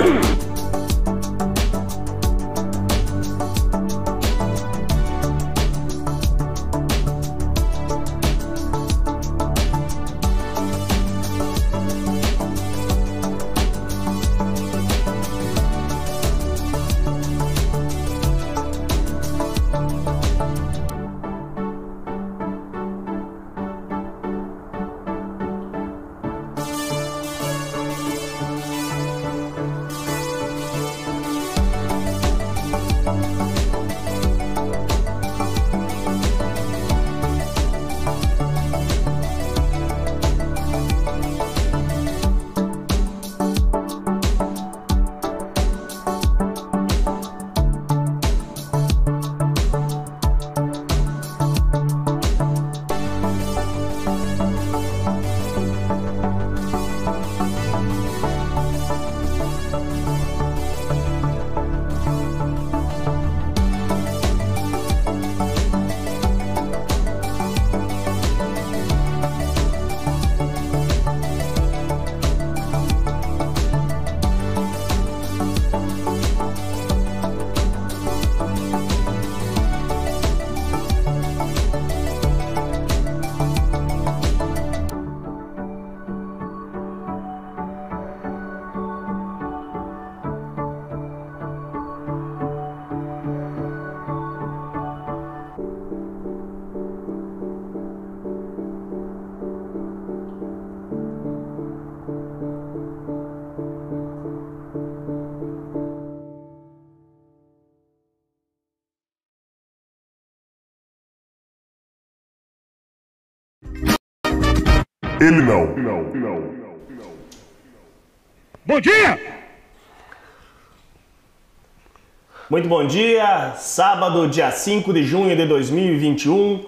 Ooh. Ele não. Bom dia! Muito bom dia, sábado, dia 5 de junho de 2021,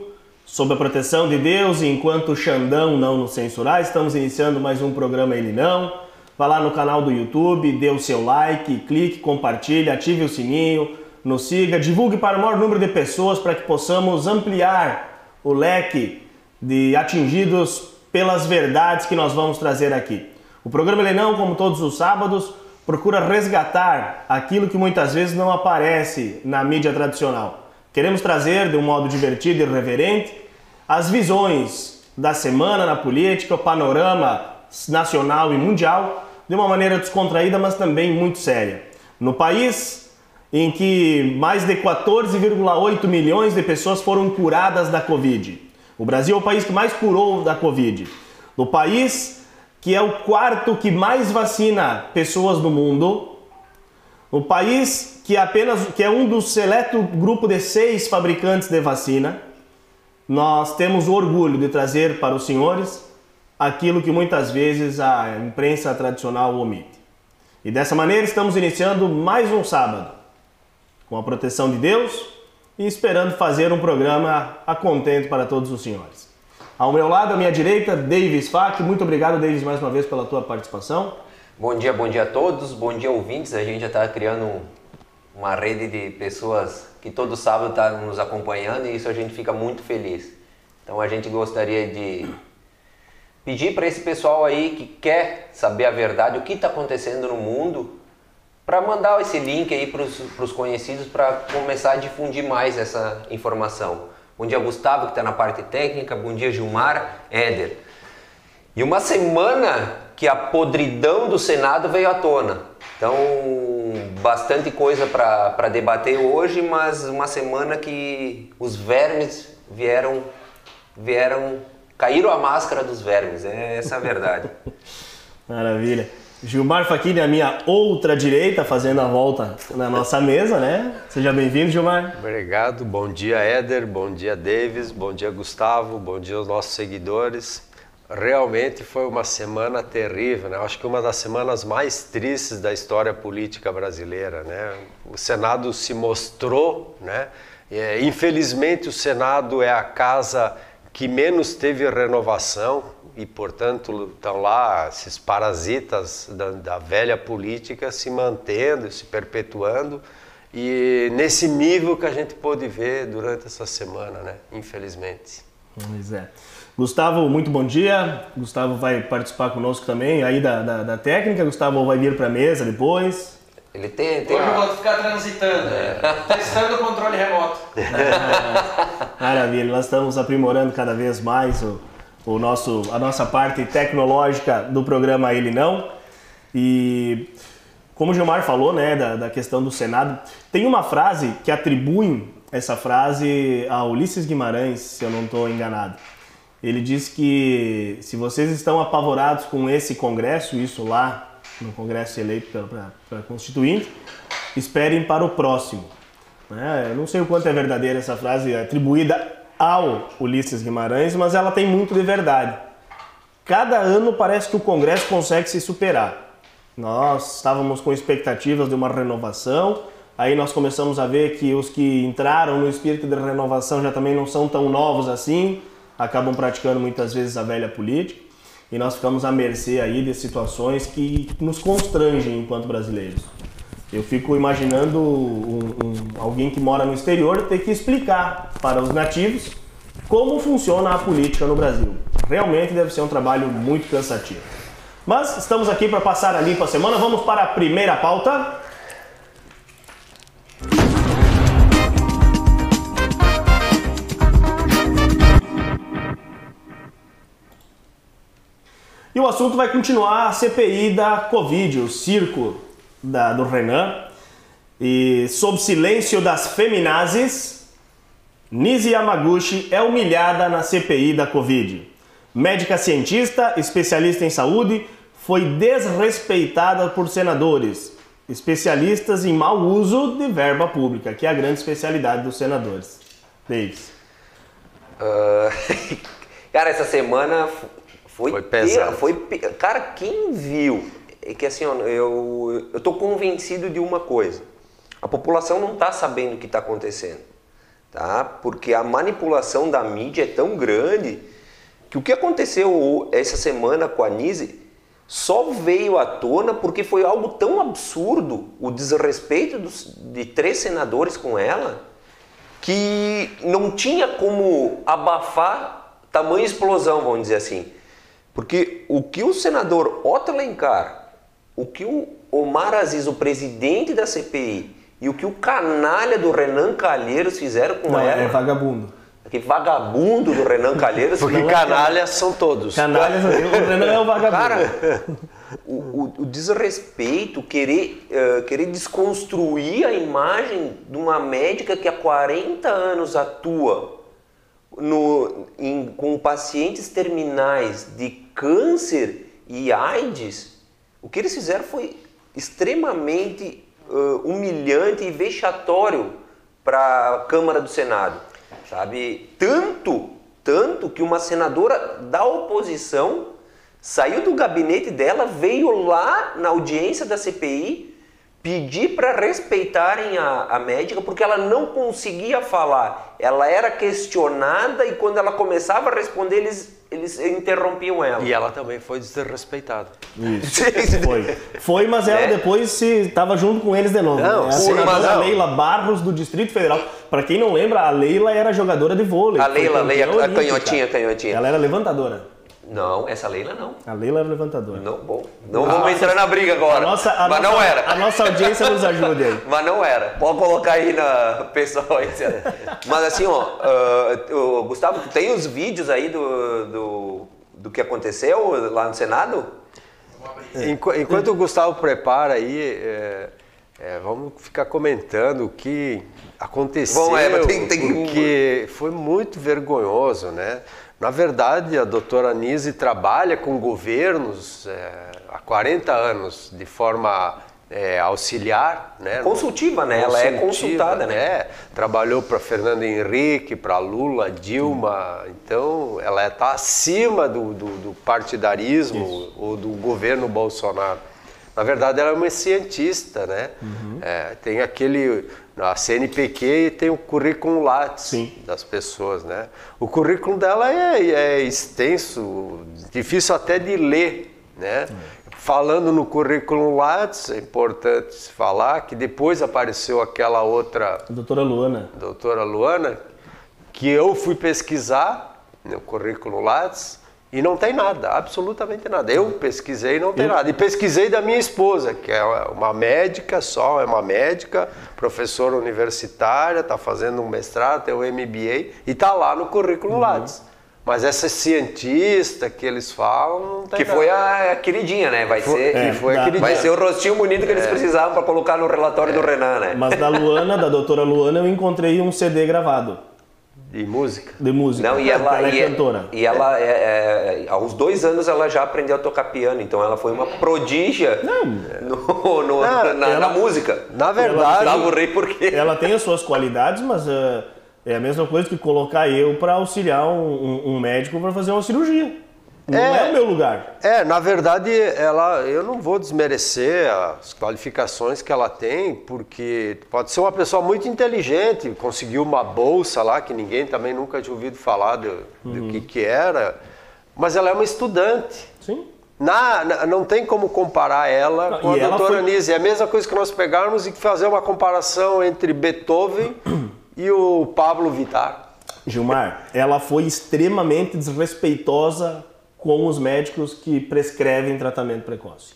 sob a proteção de Deus enquanto o Xandão não nos censurar, estamos iniciando mais um programa Ele Não. Vá lá no canal do YouTube, dê o seu like, clique, compartilhe, ative o sininho, nos siga, divulgue para o maior número de pessoas para que possamos ampliar o leque de atingidos pelas verdades que nós vamos trazer aqui. O programa Elenão, como todos os sábados, procura resgatar aquilo que muitas vezes não aparece na mídia tradicional. Queremos trazer, de um modo divertido e reverente, as visões da semana na política, o panorama nacional e mundial, de uma maneira descontraída, mas também muito séria. No país em que mais de 14,8 milhões de pessoas foram curadas da Covid, o Brasil é o país que mais curou da Covid. No país que é o quarto que mais vacina pessoas no mundo. O país que é apenas que é um dos seleto grupo de seis fabricantes de vacina. Nós temos o orgulho de trazer para os senhores aquilo que muitas vezes a imprensa tradicional omite. E dessa maneira estamos iniciando mais um sábado com a proteção de Deus e esperando fazer um programa a contento para todos os senhores. Ao meu lado, à minha direita, Davis Fac. Muito obrigado, Davis, mais uma vez pela tua participação. Bom dia, bom dia a todos, bom dia ouvintes. A gente já está criando uma rede de pessoas que todo sábado está nos acompanhando e isso a gente fica muito feliz. Então a gente gostaria de pedir para esse pessoal aí que quer saber a verdade, o que está acontecendo no mundo, para mandar esse link aí para os conhecidos para começar a difundir mais essa informação. Bom dia, Gustavo, que está na parte técnica. Bom dia, Gilmar, Éder. E uma semana que a podridão do Senado veio à tona. Então, bastante coisa para debater hoje, mas uma semana que os vermes vieram, vieram, caíram a máscara dos vermes. É essa a verdade. Maravilha. Gilmar Faquini, a minha outra direita, fazendo a volta na nossa mesa, né? Seja bem-vindo, Gilmar. Obrigado. Bom dia, Éder. Bom dia, Davis. Bom dia, Gustavo. Bom dia aos nossos seguidores. Realmente foi uma semana terrível, né? Acho que uma das semanas mais tristes da história política brasileira, né? O Senado se mostrou, né? É, infelizmente, o Senado é a casa que menos teve renovação e, portanto, estão lá esses parasitas da, da, velha política se mantendo, se perpetuando e nesse nível que a gente pôde ver durante essa semana, né? Infelizmente. Pois é. Gustavo, muito bom dia. Gustavo vai participar conosco também aí da, da, da técnica. Gustavo vai vir para a mesa depois. Ele tem. tem Hoje eu uma- vou ficar transitando, testando o controle remoto. Maravilha, nós estamos aprimorando cada vez mais o, o nosso, a nossa parte tecnológica do programa Ele Não. E como o Gilmar falou, né, da, da questão do Senado, tem uma frase que atribuem essa frase a Ulisses Guimarães, se eu não estou enganado. Ele diz que se vocês estão apavorados com esse Congresso, isso lá no Congresso eleito para Constituinte, esperem para o próximo. Né? Eu não sei o quanto é verdadeira essa frase atribuída ao Ulisses Guimarães, mas ela tem muito de verdade. Cada ano parece que o Congresso consegue se superar. Nós estávamos com expectativas de uma renovação, aí nós começamos a ver que os que entraram no espírito de renovação já também não são tão novos assim, acabam praticando muitas vezes a velha política, e nós ficamos à mercê aí de situações que nos constrangem enquanto brasileiros. Eu fico imaginando um- um- alguém que mora no exterior ter que explicar para os nativos como funciona a política no Brasil. Realmente deve ser um trabalho muito cansativo. Mas estamos aqui para passar a limpa a semana. Vamos para a primeira pauta. E o assunto vai continuar a CPI da Covid, o circo da- do Renan. E sob silêncio das feminazes, Nise Yamaguchi é humilhada na CPI da Covid. Médica cientista, especialista em saúde, foi desrespeitada por senadores, especialistas em mau uso de verba pública, que é a grande especialidade dos senadores. Davis. Ah, cara, essa semana foi, Foi pesado. foi cara, quem viu? É que assim, ó, eu, tô convencido de uma coisa. A população não tá sabendo o que está acontecendo, tá? Porque a manipulação da mídia é tão grande que o que aconteceu essa semana com a Nise só veio à tona porque foi algo tão absurdo, o desrespeito dos- de três senadores com ela, que não tinha como abafar tamanha explosão, vamos dizer assim. Porque o que o senador Otto Alencar, o que o Omar Aziz, o presidente da CPI, e o que o canalha do Renan Calheiros fizeram com Não, ela, é vagabundo. aquele vagabundo do Renan Calheiros, Porque é canalhas são todos. Canalhas, o Renan é o vagabundo. Cara, o, o- o desrespeito, querer, eh, querer desconstruir a imagem de uma médica que há 40 anos atua no, em- com pacientes terminais de câncer e AIDS, o que eles fizeram foi extremamente eh, humilhante e vexatório para a Câmara do Senado, sabe? Tanto, tanto que uma senadora da oposição saiu do gabinete dela, veio lá na audiência da CPI pedir para respeitarem a, a médica porque ela não conseguia falar. Ela era questionada e quando ela começava a responder, eles, eles interrompiam ela. E ela também foi desrespeitada. Isso. Foi. Foi, mas ela É. depois se estava junto com eles de novo. Não, né? A sim, mas não. Leila Barros do Distrito Federal. Para quem não lembra, a Leila era jogadora de vôlei. A Leila, Leila, a canhotinha, canhotinha. Ela era levantadora. Não, essa Leila não. A Leila era levantadora. Não, bom. Não vamos entrar na briga agora. A nossa, a Mas nossa- não era. A nossa audiência nos ajude aí. Mas não era. Pode colocar aí na pessoal aí. Mas assim, ó, ah, ô, Gustavo, tu tem os vídeos aí do, do, do que aconteceu lá no Senado? Enqu- Enquanto o Gustavo prepara aí, é, é, vamos ficar comentando o que aconteceu, Bom, é, mas tem- tem que- porque foi muito vergonhoso, né? Na verdade, a doutora Nise trabalha com governos é, há 40 anos de forma é, auxiliar, né? Consultiva, né? Ela é Consultiva, consultada, né? É, trabalhou para Fernando Henrique, para Lula, Dilma, então ela está acima do, do, do partidarismo ou do governo Bolsonaro. Na verdade, ela é uma cientista, né? É, tem aquele a CNPq tem o currículo Lattes Sim. das pessoas, né? O currículo dela é, é extenso, difícil até de ler, né? Falando no currículo Lattes, é importante falar que depois apareceu aquela outra doutora Luana. doutora Luana, que eu fui pesquisar no currículo Lattes e não tem nada, absolutamente nada. Eu pesquisei e não tem Eu- nada. E pesquisei da minha esposa, que é uma médica só, é uma médica, professora universitária, está fazendo um mestrado, tem um MBA e está lá no currículo Lattes. Mas essa cientista que eles falam não tem Que nada. foi a, a queridinha, né? Vai ser, é, que foi vai ser o rostinho bonito que eles precisavam para colocar no relatório do Renan, né? Mas da Luana, da doutora Luana, eu encontrei um CD gravado E música. de música. Não, e ela, ela é e, cantora. e ela é, é, aos dois anos ela já aprendeu a tocar piano, então ela foi uma prodígia no, no- Não, na, ela- na música. Na verdade, o rei porque Ela tem as suas qualidades, mas eh, é a mesma coisa que colocar eu para auxiliar um, um- um médico para fazer uma cirurgia. Não é. É. o meu lugar. É, na verdade, ela, eu não vou desmerecer as qualificações que ela tem, porque pode ser uma pessoa muito inteligente, conseguiu uma bolsa lá que ninguém também nunca tinha ouvido falar do, do que, que era, mas ela é uma estudante. Sim. Na, na- não tem como comparar ela Não, com a doutora foi- Nise. É a mesma coisa que nós pegarmos e fazer uma comparação entre Beethoven e o Pablo Vittar. Gilmar, ela foi extremamente desrespeitosa com os médicos que prescrevem tratamento precoce.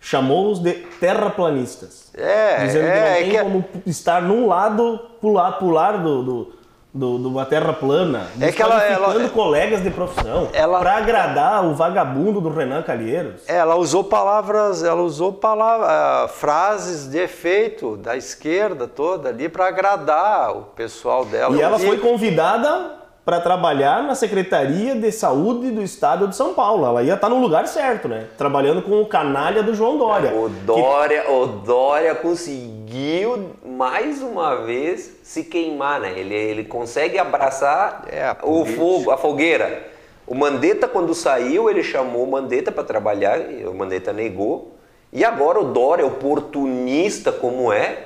Chamou-os de terraplanistas. É, dizendo que é, não é tem que- como estar num lado, pular, pular do, do, do- de uma terra plana, É que ela- ela- colegas de profissão, para agradar o vagabundo do Renan Calheiros. Ela usou palavras, ela usou palavras, ah, frases de efeito da esquerda toda ali para agradar o pessoal dela. E ela foi convidada para trabalhar na Secretaria de Saúde do Estado de São Paulo. Ela ia estar no lugar certo, né? Trabalhando com o canalha do João Dória. o Dória, o Dória conseguiu mais uma vez se queimar, né? Ele, ele consegue abraçar É, a o fogo, a fogueira. O Mandetta, quando saiu, ele chamou o Mandetta para trabalhar, e o Mandetta negou. E agora o Dória, oportunista como é,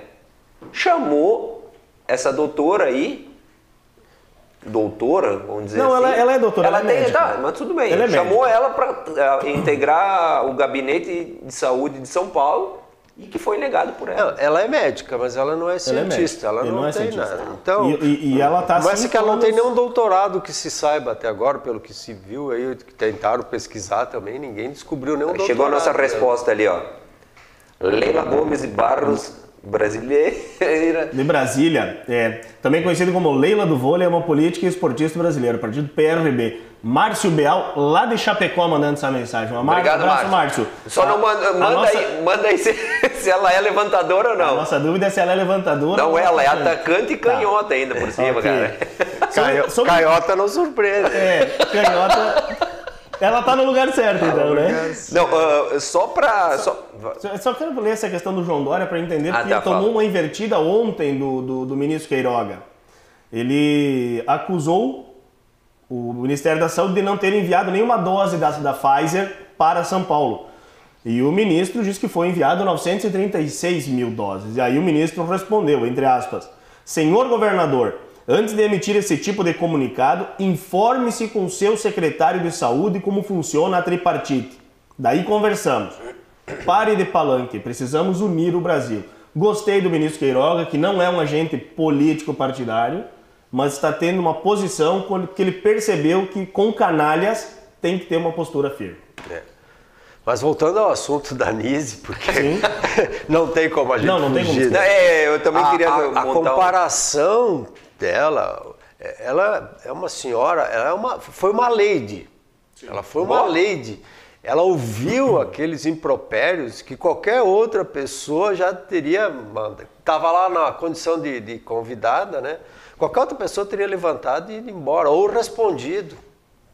chamou essa doutora aí, doutora, vamos dizer Não, assim. ela- ela é doutora, ela é tem- médica. Tá, mas tudo bem. Ela é chamou ela para integrar o gabinete de saúde de São Paulo e que foi negado por ela. Não, ela é médica, mas ela não é Ela é cientista. Ela, médica, não, ele não é tem cientista. nada. Então, E- e- e ela tá Mas cinco que ela não tem nenhum doutorado que se saiba até agora, pelo que se viu aí, que tentaram pesquisar também, ninguém descobriu nenhum doutorado. Chegou a nossa dela. resposta ali, ó. Leila Gomes e Barros, brasileira. De Brasília, é, também conhecido como Leila do Vôlei, é uma política e esportista brasileira, partido PRB. Márcio Beal, lá de Chapecó, mandando essa mensagem. Um Obrigado, abraço, Márcio. Márcio. Só não A- manda, a manda nossa, aí, manda aí se, se ela é levantadora ou A não. nossa dúvida é se ela é levantadora Não, ou ela é atacante. e canhota ainda por cima, Ok. cara. Caiota não surpreende. É, canhota. Ela tá no lugar certo, então, né? Não, ah, só pra. Só, Só, só quero ler essa questão do João Dória para entender, Ah, porque tá, ele tomou fala. uma invertida ontem do, do, do ministro Queiroga. Ele acusou o Ministério da Saúde de não ter enviado nenhuma dose da, da Pfizer para São Paulo. E o ministro disse que foi enviado 936 mil doses. E aí o ministro respondeu, entre aspas, Senhor governador, antes de emitir esse tipo de comunicado, informe-se com seu secretário de saúde como funciona a tripartite. Daí conversamos. Pare de palanque, precisamos unir o Brasil. Gostei do ministro Queiroga, que não é um agente político partidário, mas está tendo uma posição que ele percebeu que com canalhas tem que ter uma postura firme. Mas voltando ao assunto da Nise, porque Sim. não tem como a gente Não, não tem como fugir. Não, é, eu também a, queria a- a montar um- comparação dela, ela é uma senhora, ela é uma, foi uma lady. Ela foi uma lady. Ela ouviu aqueles impropérios que qualquer outra pessoa já teria. Estava lá na condição de, de convidada, né? Qualquer outra pessoa teria levantado e ido embora, ou respondido,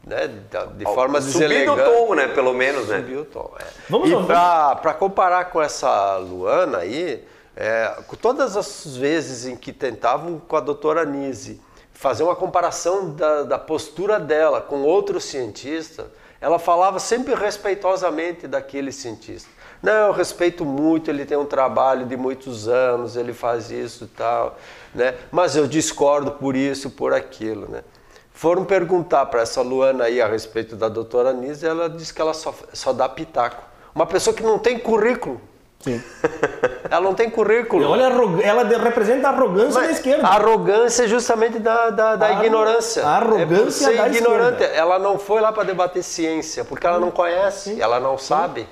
né? De, de forma deselegante. o tom, né? Pelo menos, né? Subiu o tom, é. Vamos e lá, para comparar com essa Luana aí, é, todas as vezes em que tentavam com a doutora Nise fazer uma comparação da, da postura dela com outro cientista, ela falava sempre respeitosamente daquele cientista. Não, eu respeito muito, ele tem um trabalho de muitos anos, ele faz isso e tal, né? mas eu discordo por isso, por aquilo. Né? Foram perguntar para essa Luana aí a respeito da doutora Nise, ela disse que ela só, só dá pitaco. Uma pessoa que não tem currículo. Sim. Ela não tem currículo. Olha, ela representa a arrogância da esquerda. A arrogância é justamente da, da, da A ignorância. a arrogância é por ser da ignorante. esquerda. Ela não foi lá para debater ciência, porque ela não conhece, ela não sabe.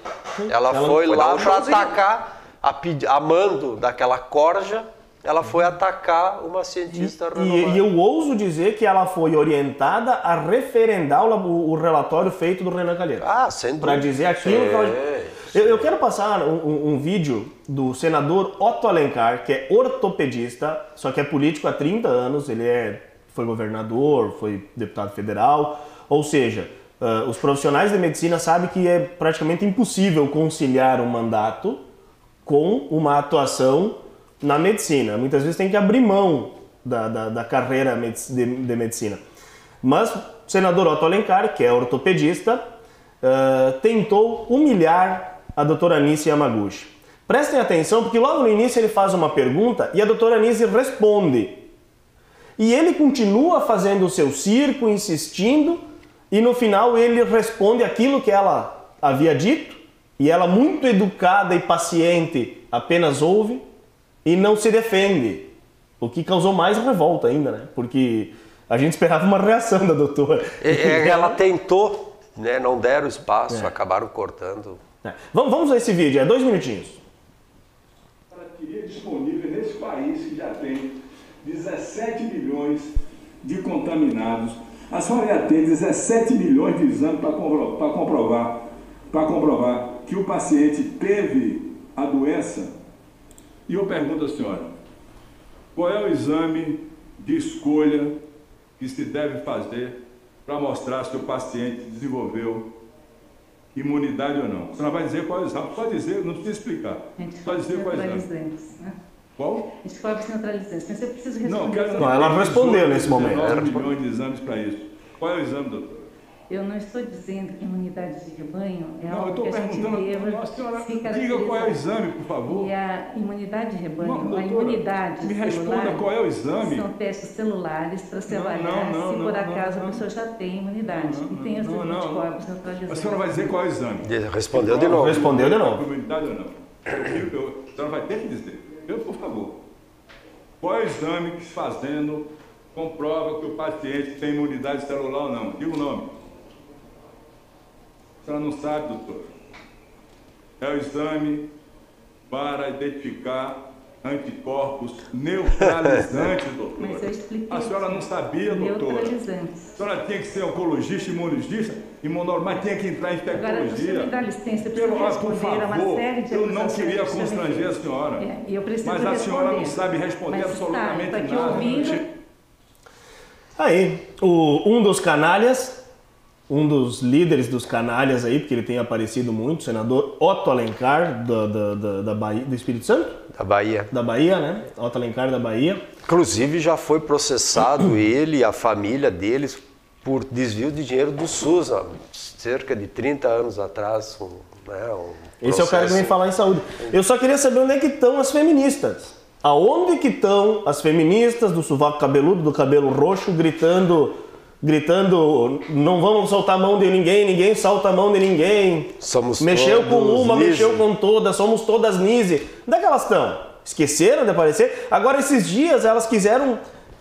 Ela, Ela foi foi lá para atacar, a, a mando daquela corja, ela foi atacar uma cientista E, renomada. e eu ouso dizer que ela foi orientada a referendar o, o relatório feito do Renan Calheiros. Ah, sem Para dúvida. dizer aquilo que ela... Eu, eu quero passar um, um- vídeo do senador Otto Alencar, que é ortopedista, só que é político há 30 anos, ele é, foi governador, foi deputado federal, ou seja, ah, os profissionais de medicina sabem que é praticamente impossível conciliar um mandato com uma atuação na medicina. Muitas vezes tem que abrir mão da, da, da carreira de, de medicina. Mas o senador Otto Alencar, que é ortopedista, ah, tentou humilhar a doutora Anice Yamaguchi. Prestem atenção, porque logo no início ele faz uma pergunta e a doutora Anice responde. E ele continua fazendo o seu circo, insistindo, e no final ele responde aquilo que ela havia dito, e ela, muito educada e paciente, apenas ouve e não se defende. O que causou mais revolta ainda, né? Porque a gente esperava uma reação da doutora. É, é, ela tentou, né, não deram espaço, É. acabaram cortando. É. Vamos, vamos a esse vídeo, é dois minutinhos. Teria disponível nesse país que já tem 17 milhões de contaminados. A senhora ia ter 17 milhões de exames para para comprovar, para comprovar que o paciente teve a doença. E eu pergunto à senhora, qual é o exame de escolha que se deve fazer para mostrar se o paciente desenvolveu imunidade ou não? A senhora vai dizer qual é o exame, pode dizer, não precisa explicar. Pode dizer qual é o exame. neutralizantes. Né? Qual? Anticorpos neutralizantes. Mas eu preciso responder. Não, quero Não, ela respondeu nesse momento. 19 milhões de exames para isso. Qual é o exame, doutor? Eu não estou dizendo que imunidade de rebanho é Não, eu algo estou que a gente perguntando, deva nossa senhora, se diga qual é o exame, por favor. E a imunidade de rebanho, Não, a doutora, imunidade me responda celular, qual é o exame. São testes celulares para se Não, avaliar não, não, se não, por não, acaso não. a pessoa já tem imunidade e tem os Não, não, anticorpos não. neutralizantes. A senhora vai dizer qual é o exame. Respondeu de novo. Respondeu de novo. Imunidade ou não? Eu, a senhora vai ter que dizer. Eu, por favor. Qual é o exame que fazendo comprova que o paciente tem imunidade celular ou não? Diga o nome. A senhora não sabe, doutor. É o exame para identificar anticorpos neutralizantes, doutor. Mas eu expliquei. A senhora não sabia, doutora. Neutralizantes. A senhora tinha que ser oncologista, imunologista, imunologista, mas tinha que entrar em Agora, tecnologia. me dá licença, eu Pelo preciso por responder a uma favor, série de eu não queria constranger a senhora. É, eu preciso Mas a senhora não sabe responder Mas absolutamente tá, tá aqui nada. ouvindo. Aí, o, um dos canalhas, um dos líderes dos canalhas aí, porque ele tem aparecido muito, o senador Otto Alencar, da, da, da, da Bahia, do Espírito Santo? Da Bahia. Da Bahia, né? Otto Alencar da Bahia. Inclusive já foi processado ele e a família deles por desvio de dinheiro do SUS, há cerca de 30 anos atrás. Um, né, um Esse é o cara que vem falar em saúde. Eu só queria saber onde é que estão as feministas. Aonde que estão as feministas do sovaco cabeludo, do cabelo roxo, gritando, gritando, não vamos soltar a mão de ninguém, ninguém solta a mão de ninguém. Somos Mexeu com uma, Nise. mexeu com todas, somos todas Nise. Onde é que elas estão? Esqueceram de aparecer? Agora, esses dias, elas quiseram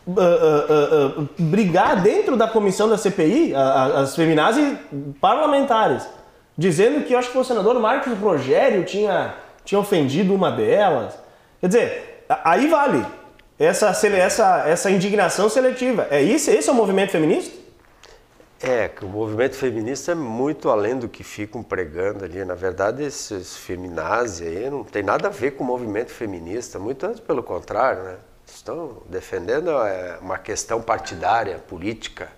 ah, ah, ah, ah, brigar dentro da comissão da CPI, as feminazes parlamentares, dizendo que eu acho que o senador Marcos Rogério tinha, tinha ofendido uma delas. Quer dizer, aí vale essa, essa, essa indignação seletiva. É isso? Esse é o movimento feminista? É, que o movimento feminista é muito além do que ficam pregando ali. Na verdade, esses feminazes aí não tem nada a ver com o movimento feminista, muito antes pelo contrário, né? Estão defendendo é, uma questão partidária, política,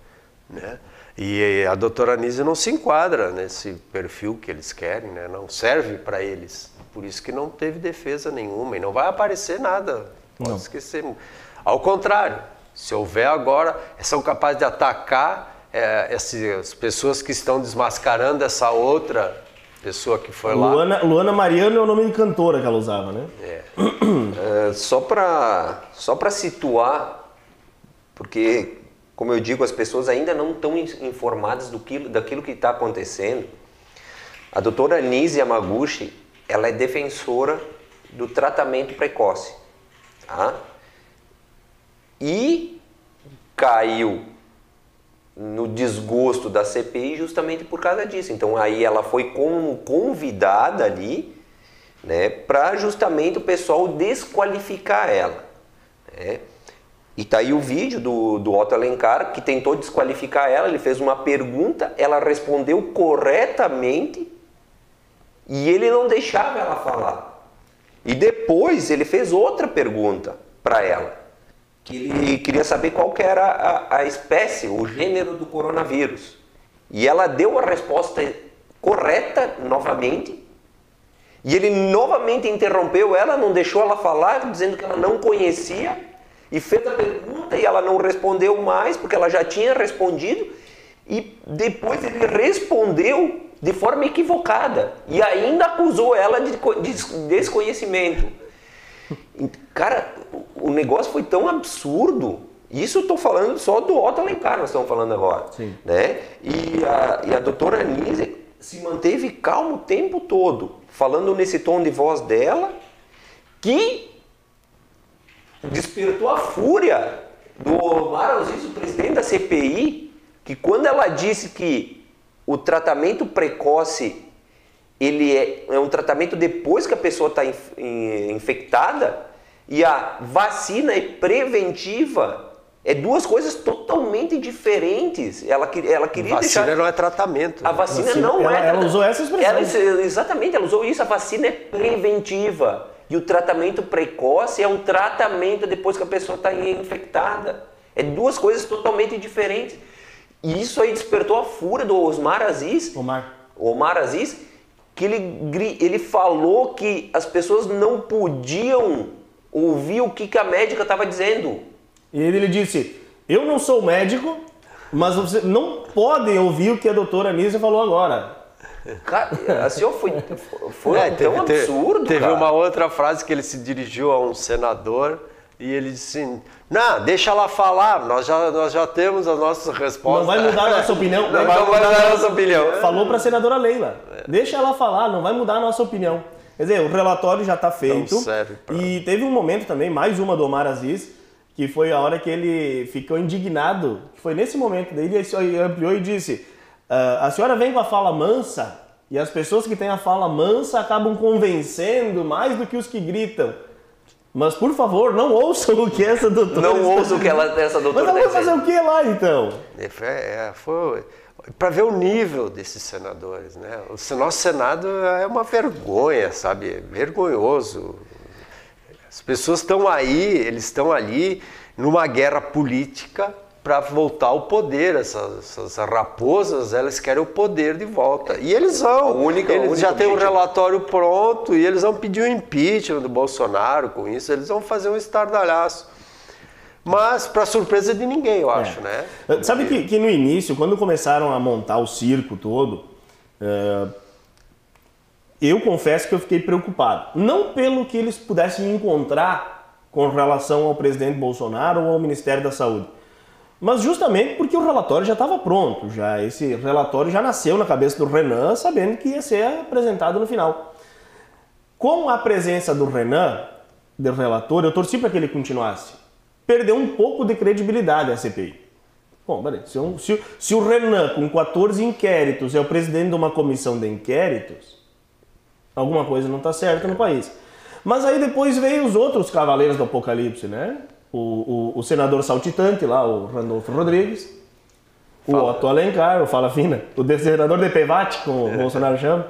né? E a doutora Anísio não se enquadra nesse perfil que eles querem, né? Não serve para eles. Por isso que não teve defesa nenhuma e não vai aparecer nada. Pode Não. esquecer. Ao contrário, se houver agora, são capazes de atacar é, essas pessoas que estão desmascarando essa outra pessoa que foi lá. Luana, Luana Mariano é o nome de cantora que ela usava, né? É, só para só situar, porque, como eu digo, as pessoas ainda não estão in- informadas do que, daquilo que está acontecendo. A doutora Nise Yamaguchi, ela é defensora do tratamento precoce. Tá? E caiu no desgosto da CPI justamente por causa disso. Então aí ela foi convidada ali, né, para justamente o pessoal desqualificar ela. Né? E tá aí o vídeo do, do Otto Alencar que tentou desqualificar ela, ele fez uma pergunta, ela respondeu corretamente e ele não deixava ela falar. E depois ele fez outra pergunta para ela que ele queria saber qual que era a, a espécie, o gênero do coronavírus. E ela deu a resposta correta novamente. E ele novamente interrompeu ela, não deixou ela falar, dizendo que ela não conhecia. E fez a pergunta e ela não respondeu mais, porque ela já tinha respondido. E depois ele respondeu de forma equivocada. E ainda acusou ela de desconhecimento. Cara, o negócio foi tão absurdo. Isso eu estou falando só do Otto Alencar, nós estamos falando agora. Sim. Né? E, a, e a doutora Anise se manteve calma o tempo todo, falando nesse tom de voz dela, que despertou a fúria do Omar Aziz, o presidente da CPI, que quando ela disse que o tratamento precoce ele é, é um tratamento depois que a pessoa está infectada e a vacina é preventiva. É duas coisas totalmente diferentes. Ela, ela queria vacina deixar... não é tratamento. A vacina, vacina não ela, é. Ela usou essa expressão. Ela, exatamente, ela usou isso. A vacina é preventiva. E o tratamento precoce é um tratamento depois que a pessoa está infectada. É duas coisas totalmente diferentes. E isso aí despertou a fúria do Osmar Aziz. Omar. Omar Aziz, que ele, ele falou que as pessoas não podiam ouvir o que, que a médica estava dizendo. E ele, ele disse: Eu não sou médico, mas vocês não podem ouvir o que a doutora Anísia falou agora. Cara, assim, foi, foi é, tão teve, absurdo. Teve cara. uma outra frase que ele se dirigiu a um senador e ele disse: assim, Não, deixa ela falar, nós já, nós já temos as nossas respostas. Não vai mudar a nossa opinião. Não vai mudar a nossa opinião. Falou para a senadora Leila: Deixa ela falar, não vai mudar a nossa opinião. Quer dizer, o relatório já está feito. Pra... E teve um momento também, mais uma do Omar Aziz, que foi a hora que ele ficou indignado. Que foi nesse momento daí ele ampliou e disse: ah, A senhora vem com a fala mansa e as pessoas que têm a fala mansa acabam convencendo mais do que os que gritam. Mas, por favor, não ouçam o que essa doutora Não ouçam o que ela, essa doutora Mas ela vai fazer o que lá, então? É, é foi para ver o nível desses senadores, né? O nosso Senado é uma vergonha, sabe? É vergonhoso. As pessoas estão aí, eles estão ali numa guerra política para voltar ao poder. Essas, essas, raposas, elas querem o poder de volta. E eles vão. Única, eles já têm um relatório pronto e eles vão pedir o impeachment do Bolsonaro com isso. Eles vão fazer um estardalhaço. Mas para surpresa de ninguém, eu acho, é. né? Sabe que, que, no início, quando começaram a montar o circo todo, uh, eu confesso que eu fiquei preocupado. Não pelo que eles pudessem encontrar com relação ao presidente Bolsonaro ou ao Ministério da Saúde, mas justamente porque o relatório já estava pronto. Já esse relatório já nasceu na cabeça do Renan, sabendo que ia ser apresentado no final. Com a presença do Renan, do relator, eu torci para que ele continuasse perdeu um pouco de credibilidade a CPI. Bom, peraí, se, um, se, se, o Renan, com 14 inquéritos, é o presidente de uma comissão de inquéritos, alguma coisa não está certa no país. Mas aí depois veio os outros cavaleiros do apocalipse, né? O, o, o senador saltitante lá, o Randolfo Rodrigues, o Fala. Otto Alencar, o Fala Fina, o senador de Pevate, como o Bolsonaro chama.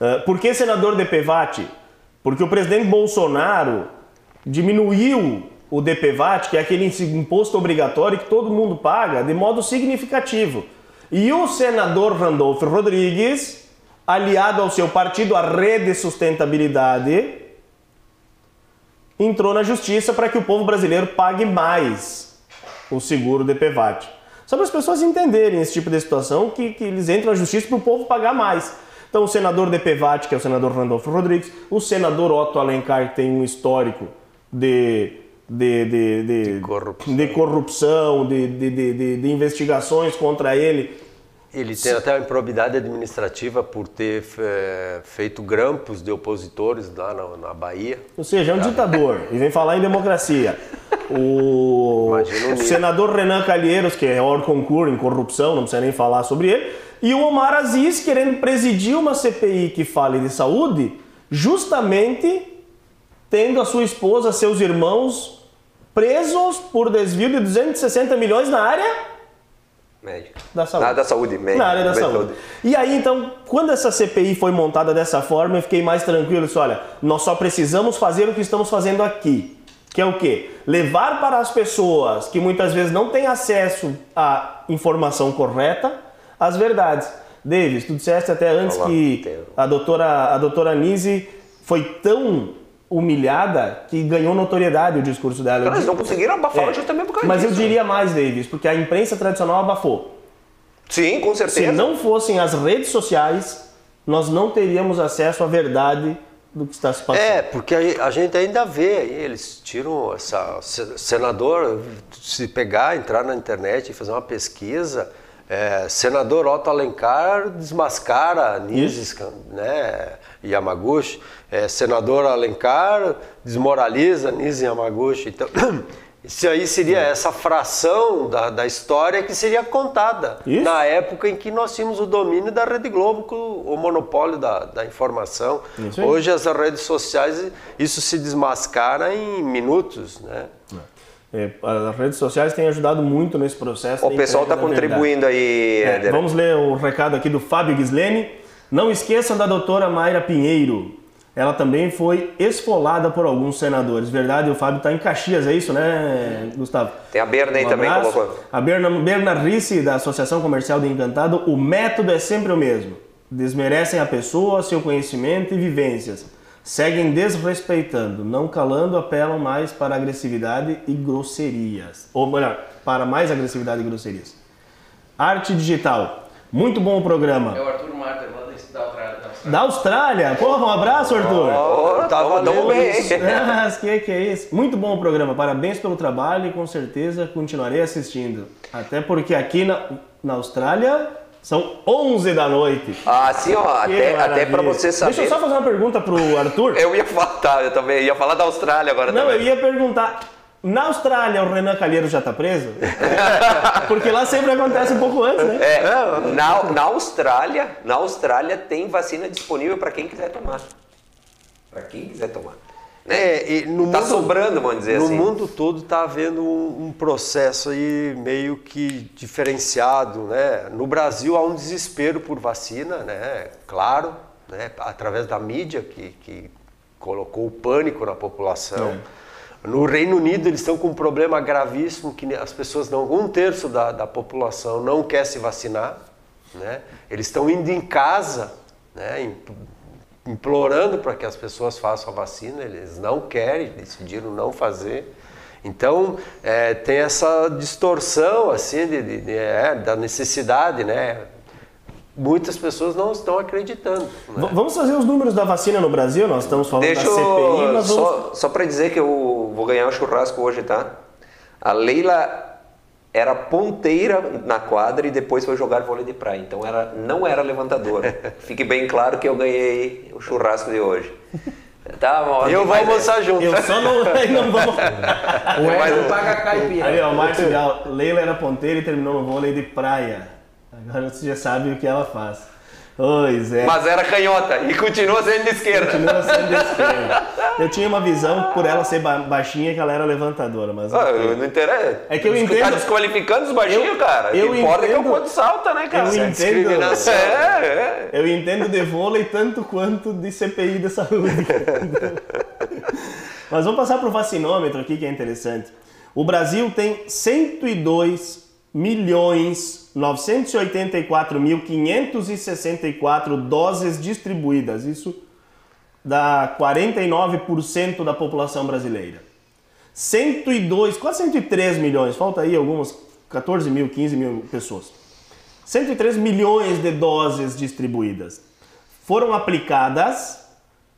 Uh, por que senador de Pevate? Porque o presidente Bolsonaro diminuiu o DPVAT, que é aquele imposto obrigatório que todo mundo paga, de modo significativo. E o senador Randolfo Rodrigues, aliado ao seu partido, a Rede Sustentabilidade, entrou na justiça para que o povo brasileiro pague mais o seguro DPVAT. Só para as pessoas entenderem esse tipo de situação, que, que eles entram na justiça para o povo pagar mais. Então, o senador DPVAT, que é o senador Randolfo Rodrigues, o senador Otto Alencar, que tem um histórico de de, de, de, de corrupção, de, corrupção de, de, de, investigações contra ele, Ele tem até uma improbidade administrativa por ter é, feito grampos de opositores lá na, na Bahia. Ou seja, é um ditador e vem falar em democracia. O, o senador Renan Calheiros, que é hors concurso em corrupção, não precisa nem falar sobre ele, e o Omar Aziz querendo presidir uma CPI que fale de saúde, justamente tendo a sua esposa, seus irmãos presos por desvio de 260 milhões na área Médico. da saúde. Ah, da saúde, médico. Na área da saúde. E aí, então, quando essa CPI foi montada dessa forma, eu fiquei mais tranquilo. Disse, olha, nós só precisamos fazer o que estamos fazendo aqui. Que é o quê? Levar para as pessoas que muitas vezes não têm acesso à informação correta as verdades. Davis, tu disseste até antes Olá, que a doutora, a doutora Nise foi tão humilhada que ganhou notoriedade o discurso dela. Eu Eles não conseguiram abafar É. o justamente por causa Mas eu disso. diria mais, Davis, porque a imprensa tradicional abafou. Sim, com Se certeza. não fossem as redes sociais, nós não teríamos acesso à verdade do que está se passando. É, porque a gente ainda vê aí, eles tiram essa. se- Senador, se pegar, entrar na internet e fazer uma pesquisa, é, senador Otto Alencar desmascara Nizis, né, Yamaguchi, é, senador Alencar desmoraliza Nizis Yamaguchi. Então, isso aí seria essa fração da, da história que seria contada Isso. na época em que nós tínhamos o domínio da Rede Globo, com o monopólio da, da informação. Hoje as redes sociais, isso se desmascara em minutos, né? É, as redes sociais têm ajudado muito nesse processo. O pessoal está da verdade. contribuindo aí, É, vamos ler o recado aqui do Fábio Gislene. Não esqueçam da doutora Mayra Pinheiro. Ela também foi esfolada por alguns senadores. Verdade, o Fábio está em Caxias, é isso, né, Gustavo? Tem a Berna aí Um também colocou. A Berna, Berna Risse, da Associação Comercial do Encantado, o método é sempre o mesmo. Desmerecem a pessoa, seu conhecimento e vivências. Seguem desrespeitando, não calando, apelam mais para agressividade e grosserias. Ou melhor, para mais agressividade e grosserias. Arte digital. Muito bom o programa. É o Arthur Marta, lá da da Austrália. Da Austrália. Porra, um abraço, Arthur. Tamo, tamo valendo bem? Mas que que é isso? Muito bom o programa, parabéns pelo trabalho e com certeza continuarei assistindo. Até porque aqui na, na Austrália são 11 da noite. Ah, assim, ó, até, até pra você saber. Deixa eu só fazer uma pergunta pro Arthur. Eu ia falar, tá, eu também ia falar da Austrália agora Não, eu também. ia perguntar. Na Austrália o Renan Calheiro já tá preso? Porque lá sempre acontece um pouco antes, né? É, na, na Austrália, na Austrália tem vacina disponível para quem quiser tomar. Para quem quiser tomar. Né? É, e no tá mundo- sobrando, vamos dizer no assim. mundo todo está havendo um, um processo aí meio que diferenciado, né? No Brasil há um desespero por vacina, né? Claro, né? Através da mídia que, que colocou o pânico na população. No Reino Unido eles estão com um problema gravíssimo que as pessoas não, um terço da, da população não quer se vacinar, né? Eles estão indo em casa, né? Implorando para que as pessoas façam a vacina, eles não querem, decidiram não fazer. Então é, tem essa distorção assim de, de- de- é, da necessidade, né? Muitas pessoas não estão acreditando. Né? Vamos fazer os números da vacina no Brasil? Nós estamos falando Deixa da CPI, mas vamos... Só, só para dizer que eu vou ganhar um churrasco hoje, tá? A Leila era ponteira na quadra e depois foi jogar vôlei de praia. Então era, não era levantadora. Fique bem claro que eu ganhei o churrasco de hoje. Tá, ó, Eu vou mas- almoçar junto. Eu só não, não vamos... O Edson paga caipira. Aí, ó, Márcio Gal, Leila era ponteira e terminou no vôlei de praia. Agora você já sabe o que ela faz. Oi, Zé. Mas era canhota e continua sendo de esquerda. Continua sendo de esquerda. Eu tinha uma visão, por ela ser ba- baixinha, que ela era levantadora, mas... Ah, eu não interessa. É que eu Tá entendo- desqualificando os baixinhos, Eu- cara. O eu que importa é que é o entendo- quanto salta, né, cara? Eu é entendo-. É, é. Eu entendo de vôlei tanto quanto de CPI da saúde. Mas vamos passar para o vacinômetro aqui que é interessante. O Brasil tem 102 milhões 984 mil 564 doses distribuídas. Isso dá 49% da população brasileira. 102, quase 103 milhões, falta aí algumas 14 mil, 15 mil pessoas. 103 milhões de doses distribuídas. Foram aplicadas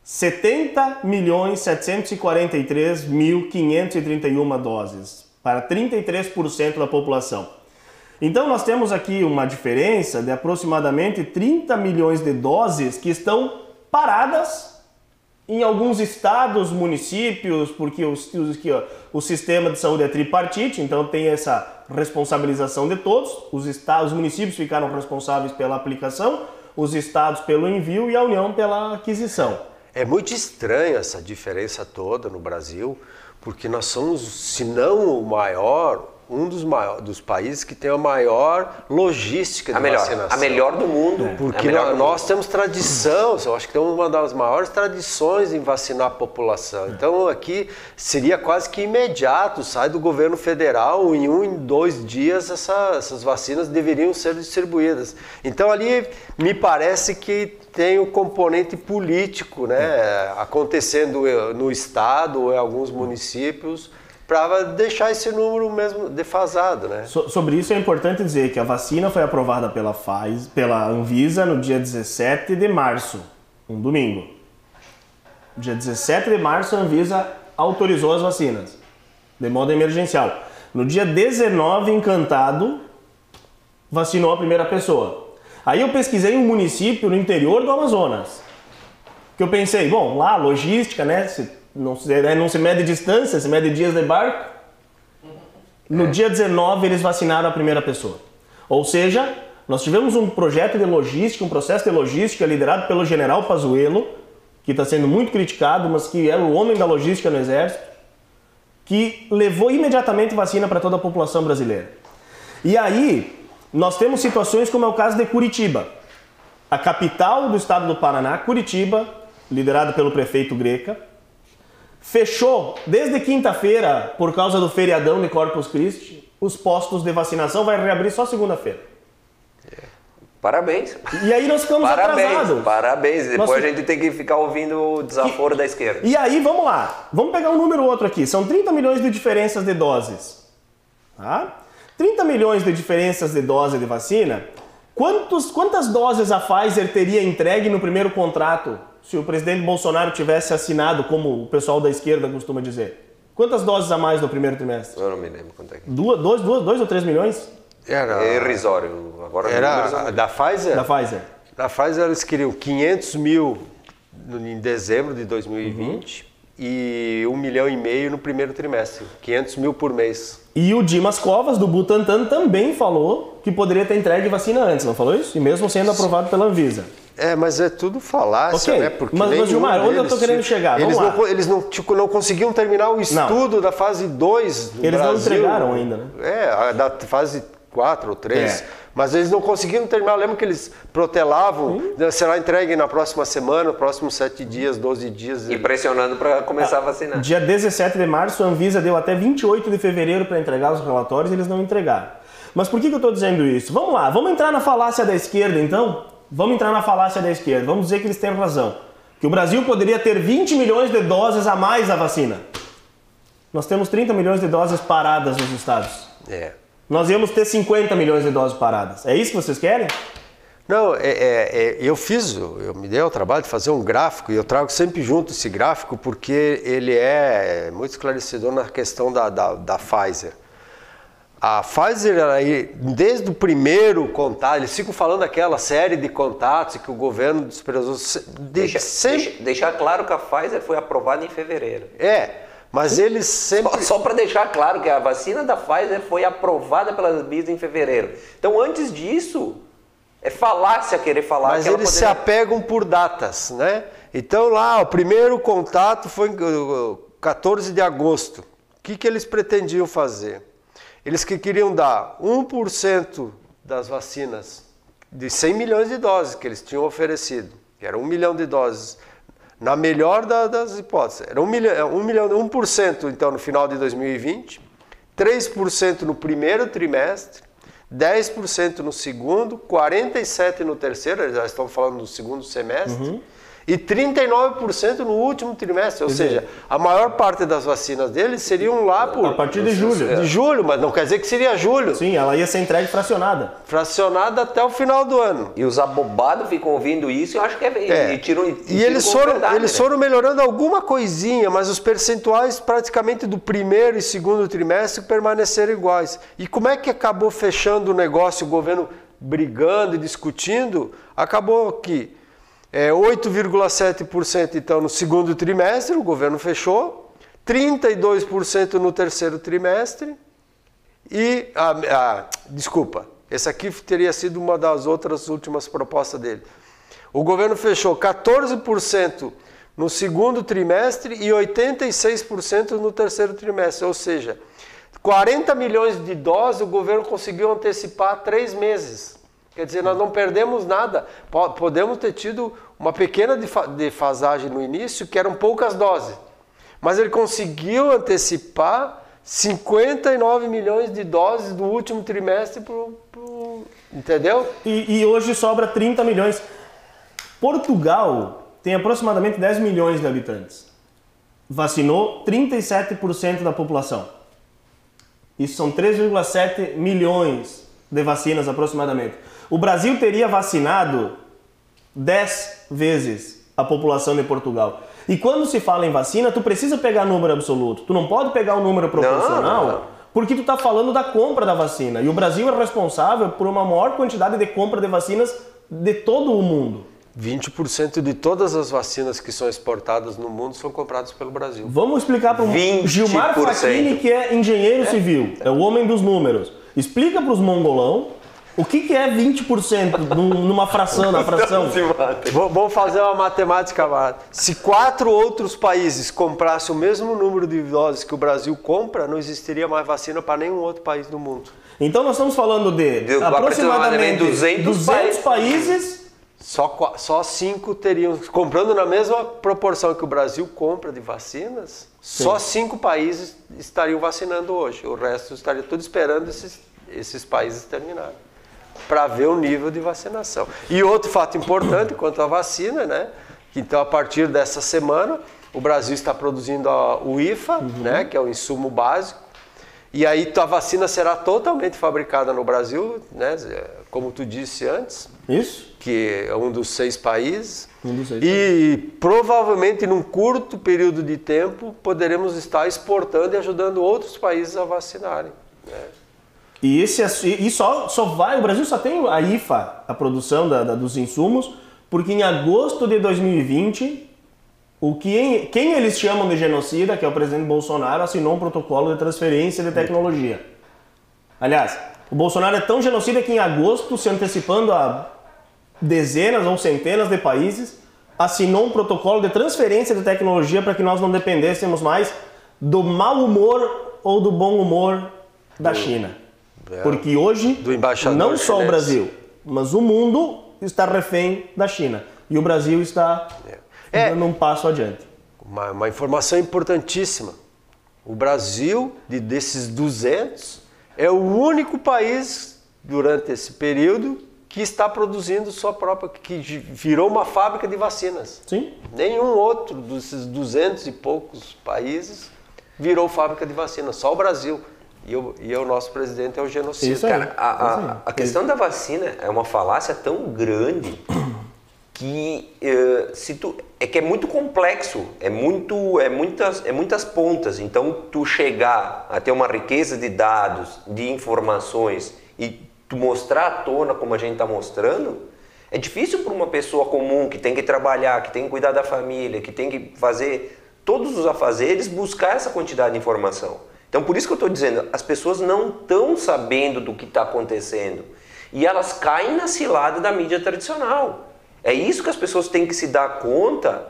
70 milhões 743 mil 531 doses para 33% da população. Então nós temos aqui uma diferença de aproximadamente 30 milhões de doses que estão paradas em alguns estados, municípios, porque os, ó, o sistema de saúde é tripartite, então tem essa responsabilização de todos. Os, estados, os municípios ficaram responsáveis pela aplicação, os estados pelo envio e a União pela aquisição. É muito estranho essa diferença toda no Brasil, porque nós somos, se não o maior, um dos, maiores, dos países que tem a maior logística de a melhor, vacinação. A melhor do mundo. É. Porque é nós, nós temos tradição, eu acho que temos uma das maiores tradições em vacinar a população. Então aqui seria quase que imediato, sai do governo federal, em um, em dois dias essa, essas vacinas deveriam ser distribuídas. Então ali me parece que tem o componente político né, acontecendo no estado ou em alguns municípios para deixar esse número mesmo defasado, né? So, sobre isso é importante dizer que a vacina foi aprovada pela Pfizer, pela Anvisa no dia 17 de março, um domingo. Dia 17 de março a Anvisa autorizou as vacinas de modo emergencial. No dia 19, Encantado vacinou a primeira pessoa. Aí eu pesquisei um município no interior do Amazonas. Que eu pensei, bom, lá logística, né? Se não se, né, não se mede distância, se mede dias de barco. No é. dia 19 eles vacinaram a primeira pessoa. Ou seja, nós tivemos um projeto de logística, um processo de logística liderado pelo general Pazuello, que está sendo muito criticado, mas que era o homem da logística no exército, que levou imediatamente vacina para toda a população brasileira. E aí, nós temos situações como é o caso de Curitiba. A capital do estado do Paraná, Curitiba, liderada pelo prefeito Greca, fechou desde quinta-feira, por causa do feriadão de Corpus Christi, os postos de vacinação, vai reabrir só segunda-feira. Parabéns. E aí nós ficamos parabéns, atrasados. Parabéns. Depois Nós- a gente tem que ficar ouvindo o desaforo E- da esquerda. E aí, vamos lá. Vamos pegar um número outro aqui. São 30 milhões de diferenças de doses. Tá? 30 milhões de diferenças de dose de vacina. Quantos, quantas doses a Pfizer teria entregue no primeiro contrato se o presidente Bolsonaro tivesse assinado, como o pessoal da esquerda costuma dizer? Quantas doses a mais no primeiro trimestre? Eu não me lembro quanto é que Duas, dois, duas, dois ou três milhões Era, é. irrisório. Agora era da Pfizer? da Pfizer? Na Pfizer eles queriam 500 mil em dezembro de 2020 e um milhão e meio no primeiro trimestre. 500 mil por mês. E o Dimas Covas, do Butantan, também falou que poderia ter entregue vacina antes, não falou isso? E mesmo sendo aprovado pela Anvisa. É, mas é tudo falácia, Ok, né? Porque mas- mas, Gilmar, onde eu tô deles querendo chegar? Eles Vamos não, lá. eles não, tipo, não conseguiam terminar o estudo da fase 2 do Eles não Brasil. entregaram ainda, né? É, a da fase 4 ou 3. É. Mas eles não conseguiram terminar. Lembra que eles protelavam? né, Será entregue na próxima semana, próximos 7 dias, 12 dias. E pressionando para começar a Ah, vacinar. Dia 17 de março, a Anvisa deu até 28 de fevereiro para entregar os relatórios e eles não entregaram. Mas por que, que eu estou dizendo isso? Vamos lá, vamos entrar na falácia da esquerda então? Vamos entrar na falácia da esquerda. Vamos dizer que eles têm razão. Que o Brasil poderia ter 20 milhões de doses a mais da vacina. Nós temos 30 milhões de doses paradas nos estados. É. Nós íamos ter 50 milhões de doses paradas. É isso que vocês querem? Não, é, é- é- eu fiz, eu me dei ao trabalho de fazer um gráfico e eu trago sempre junto esse gráfico porque ele é muito esclarecedor na questão da, da, da Pfizer. A Pfizer, ela desde o primeiro contato, eles ficam falando daquela série de contatos que o governo desprezou. se- de- Deixa, sempre, deixa- deixar claro que a Pfizer foi aprovada em fevereiro. É, mas eles sempre. Só, só para deixar claro que a vacina da Pfizer foi aprovada pela Anvisa em fevereiro. Então, antes disso, é falácia querer falar Mas que eles se poderia... apegam por datas, né? Então lá, o primeiro contato foi em uh, 14 de agosto. O que, que eles pretendiam fazer? Eles que queriam dar 1% das vacinas de 100 milhões de doses que eles tinham oferecido, que era 1 milhão de doses, na melhor da- das hipóteses. Era 1 milhão, 1 milhão, 1% então no final de 2020, 3% no primeiro trimestre, 10% no segundo, 47% no terceiro, já estão falando do segundo semestre, e 39% no último trimestre. Ou seja, a maior parte das vacinas deles seriam lá por. A partir de julho. De julho, mas não quer dizer que seria julho. Sim, ela ia ser entregue fracionada. Fracionada até o final do ano. E os abobados ficam ouvindo isso e eu acho que é. É. E, tiram, e, E tiram eles foram, verdade, eles né? foram melhorando alguma coisinha, mas os percentuais praticamente do primeiro e segundo trimestre permaneceram iguais. E como é que acabou fechando o negócio, o governo brigando e discutindo? Acabou que é, 8,7% então no segundo trimestre, o governo fechou, 32% no terceiro trimestre e. Desculpa, esse aqui teria sido uma das outras últimas propostas dele. O governo fechou 14% no segundo trimestre e 86% no terceiro trimestre, ou seja, 40 milhões de doses o governo conseguiu antecipar três meses. Quer dizer, nós não perdemos nada. Po- Podemos ter tido uma pequena defa- defasagem no início, que eram poucas doses. Mas ele conseguiu antecipar 59 milhões de doses do último trimestre entendeu? E, e hoje sobra 30 milhões. Portugal tem aproximadamente 10 milhões de habitantes. Vacinou 37% da população. Isso são 3,7 milhões de vacinas aproximadamente. O Brasil teria vacinado 10 vezes a população de Portugal. E quando se fala em vacina, tu precisa pegar número absoluto. Tu não pode pegar o número proporcional, não, não. porque tu está falando da compra da vacina. E o Brasil é responsável por uma maior quantidade de compra de vacinas de todo o mundo. 20% de todas as vacinas que são exportadas no mundo são compradas pelo Brasil. Vamos explicar para o 20%. Gilmar Facchini, que é engenheiro civil, é o homem dos números. Explica para os mongolão o que, que é 20% num- numa fração, na fração. Vamos fazer uma matemática barata. Se quatro outros países comprassem o mesmo número de doses que o Brasil compra, não existiria mais vacina para nenhum outro país do mundo. Então nós estamos falando de, De aproximadamente aproximadamente 200 200 países. Só, qua- só cinco teriam, comprando na mesma proporção que o Brasil compra de vacinas, só cinco países estariam vacinando hoje. O resto estaria tudo esperando esses, esses países terminarem para ver o nível de vacinação. E outro fato importante quanto à vacina, né? que Então, a partir dessa semana, o Brasil está produzindo a- o IFA, né? que é o insumo básico, e aí a vacina será totalmente fabricada no Brasil, né? como tu disse antes, Isso? que é um dos seis países. Um dos seis e provavelmente num curto período de tempo poderemos estar exportando e ajudando outros países a vacinarem. E, esse, ass- e só, só vai, o Brasil só tem a IFA, a produção da- da- dos insumos, porque em agosto de 2020, o que, em- quem eles chamam de genocida, que é o presidente Bolsonaro, assinou um protocolo de transferência de tecnologia. Aliás, o Bolsonaro é tão genocida que em agosto, se antecipando a dezenas ou centenas de países, assinou um protocolo de transferência de tecnologia para que nós não dependêssemos mais do mau humor ou do bom humor da China. Porque hoje, não só o chinês. Brasil, mas o mundo está refém da China. E o Brasil está É. dando um passo adiante. Uma, uma informação importantíssima. O Brasil, de, desses 200, é o único país durante esse período que está produzindo sua própria, que virou uma fábrica de vacinas. Sim? Nenhum outro desses 200 e poucos países virou fábrica de vacina, só o Brasil. E, o, e o nosso presidente é o genocida. Isso aí. Cara, a, a- Isso aí. a questão da vacina é uma falácia tão grande que eh, se tu é que é muito complexo, é muito é muitas é muitas pontas. Então tu chegar a ter uma riqueza de dados, de informações e tu mostrar à tona como a gente está mostrando, é difícil para uma pessoa comum que tem que trabalhar, que tem que cuidar da família, que tem que fazer todos os afazeres buscar essa quantidade de informação. Então por isso que eu estou dizendo, as pessoas não estão sabendo do que está acontecendo e elas caem na cilada da mídia tradicional. É isso que as pessoas têm que se dar conta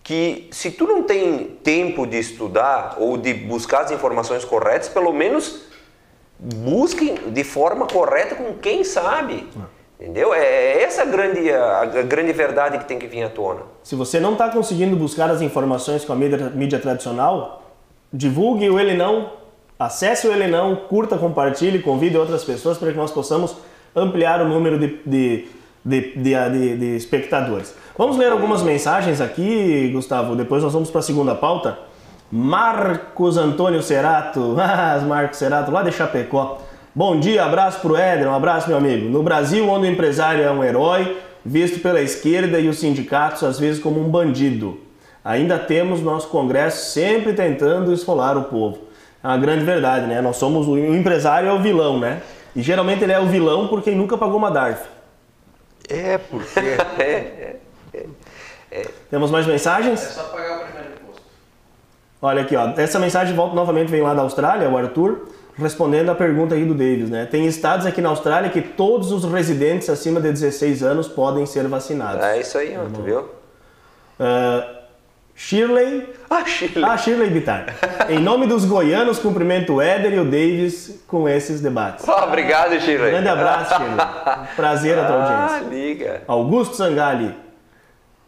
que se tu não tem tempo de estudar ou de buscar as informações corretas, pelo menos busque de forma correta com quem sabe. Entendeu? É essa a grande, a, a grande verdade que tem que vir à tona. Se você não está conseguindo buscar as informações com a mídia, mídia tradicional, divulgue o Ele Não, acesse o Ele Não, curta, compartilhe, convide outras pessoas para que nós possamos ampliar o número de, de de, de, de, espectadores. Vamos ler algumas mensagens aqui, Gustavo. Depois nós vamos para a segunda pauta. Marcos Antônio Cerato, ah, Marcos Cerato, lá de Chapecó. Bom dia, abraço pro Éder, um abraço, meu amigo. No Brasil, onde o empresário é um herói, visto pela esquerda e os sindicatos às vezes como um bandido. Ainda temos nosso Congresso sempre tentando esfolar o povo. É uma grande verdade, né? Nós somos o, empresário é o vilão, né? E geralmente ele é o vilão por quem nunca pagou uma DARF. É, porque. É, Temos mais É mensagens? só pagar o primeiro imposto. Olha aqui, ó. Essa mensagem volta novamente vem lá da Austrália, o Arthur, respondendo a pergunta aí do Davis, né? Tem estados aqui na Austrália que todos os residentes acima de 16 anos podem ser vacinados. é isso aí, ó, tu viu? Ah, Shirley. Ah, Chile. Ah, Shirley Bittar. em nome dos goianos, cumprimento o Éder e o Davis com esses debates. Ah, obrigado, Chile. Grande abraço, Shirley. Prazer a tua Ah, audiência. liga. Augusto Sangali.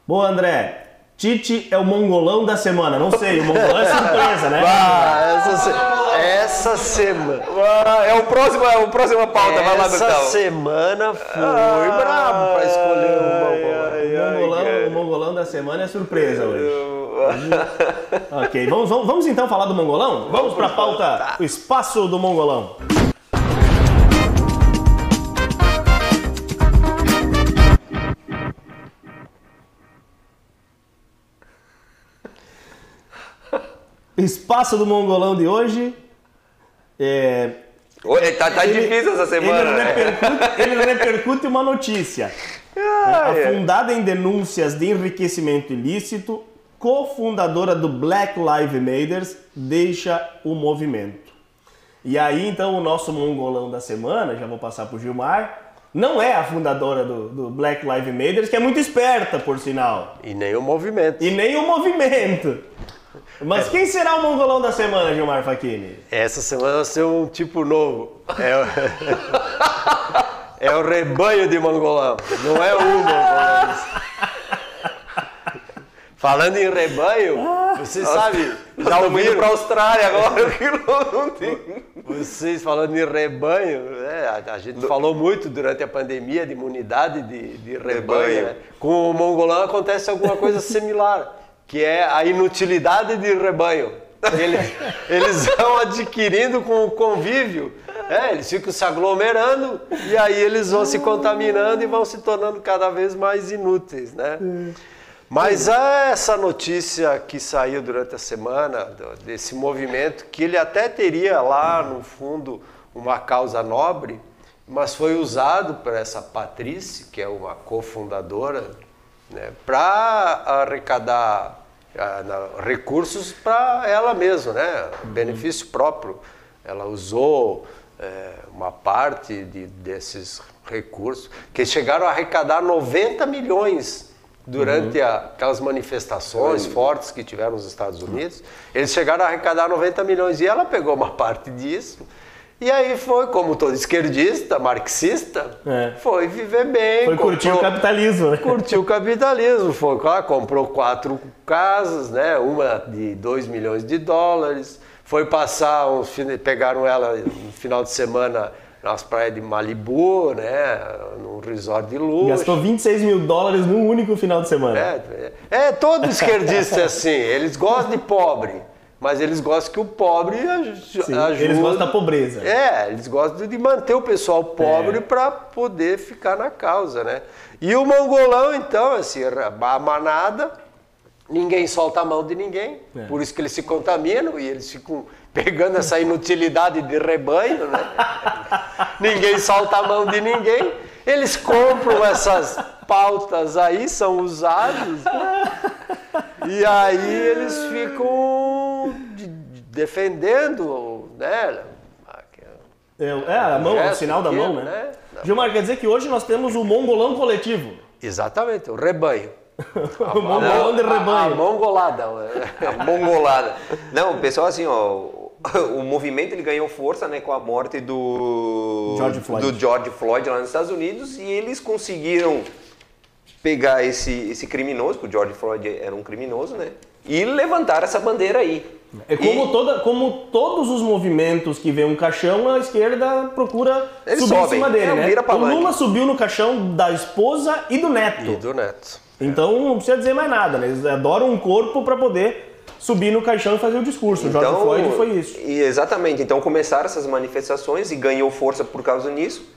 Boa, André. Tite é o mongolão da semana. Não sei, o mongolão é surpresa, né? Ah, essa, se- essa semana. Ah, é o próximo, é o próxima pauta, vai lá, Essa Gustavo. semana foi brabo pra escolher o da semana é surpresa hoje. ok, vamos, vamos, vamos então falar do mongolão? Vamos para a pauta, o espaço do mongolão. Espaço do mongolão de hoje é, Oi, tá, tá ele- difícil essa semana, ele né? repercute, ele repercute uma notícia. É, Afundada em denúncias de enriquecimento ilícito, cofundadora do Black Lives Matter deixa o movimento. E aí, então, o nosso mongolão da semana, já vou passar pro Gilmar, não é a fundadora do, do Black Lives Matter, que é muito esperta, por sinal. E nem o movimento. E nem o movimento. Mas quem será o mongolão da semana, Gilmar Facchini? Essa semana vai ser um tipo novo. É o, é o rebanho de mongolão. Não é o mongolão. Falando em rebanho, você sabe, já ouviram? pra Austrália agora, que não tem. Vocês falando em rebanho, né, a, a gente falou muito durante a pandemia de imunidade de, de rebanho. Rebanho. né? Com o mongolão acontece alguma coisa similar, que é a inutilidade de rebanho. Eles, eles vão adquirindo com o convívio, é, eles ficam se aglomerando e aí eles vão se contaminando e vão se tornando cada vez mais inúteis, né? Mas há essa notícia que saiu durante a semana desse movimento, que ele até teria lá no fundo uma causa nobre, mas foi usado por essa Patrícia, que é uma cofundadora, né, para arrecadar na- recursos para ela mesma, né, benefício próprio. Ela usou eh, uma parte de- desses recursos, que chegaram a arrecadar 90 milhões durante a- aquelas manifestações fortes que tiveram nos Estados Unidos, eles chegaram a arrecadar 90 milhões e ela pegou uma parte disso. E aí foi, como todo esquerdista, marxista, É. foi viver bem. Foi curtir o capitalismo, né? Curtiu o capitalismo, foi lá, comprou quatro casas, né? Uma de 2 milhões de dólares, foi passar uns pegaram ela no final de semana nas praias de Malibu, né? Num resort de luxo. Gastou 26 mil dólares num único final de semana. É, é, é, todo esquerdista é assim, eles gostam de pobre, mas eles gostam que o pobre aj- Sim, ajude. Eles gostam da pobreza. É, eles gostam de manter o pessoal pobre É. para poder ficar na causa, né? E o mongolão, então, assim, a manada, ninguém solta a mão de ninguém, É. por isso que eles se contaminam e eles ficam pegando essa inutilidade de rebanho, né? ninguém solta a mão de ninguém. Eles compram essas pautas aí, são usados, e aí eles ficam de- de- defendendo, né? É, é, a mão, o gesto sinal da mão, né? né? Gilmar, quer dizer que hoje nós temos o mongolão coletivo. Exatamente, o rebanho. o mongolão de A, a rebanho. mongolada. A mongolada. Não, o pessoal assim, ó, o movimento ele ganhou força, né, com a morte do George Floyd. do George Floyd lá nos Estados Unidos e eles conseguiram pegar esse esse criminoso, porque o George Floyd era um criminoso, né? E levantar essa bandeira aí. É como, toda, como todos os movimentos que vê um caixão, a esquerda procura Eles subir em sobem. cima dele, É, né? O. Lula subiu no caixão da esposa e do neto. E do Neto. Então não precisa dizer mais nada, né? Eles adoram um corpo para poder subir no caixão e fazer o discurso. O George Floyd foi isso. e exatamente. Então começaram essas manifestações e ganhou força por causa disso.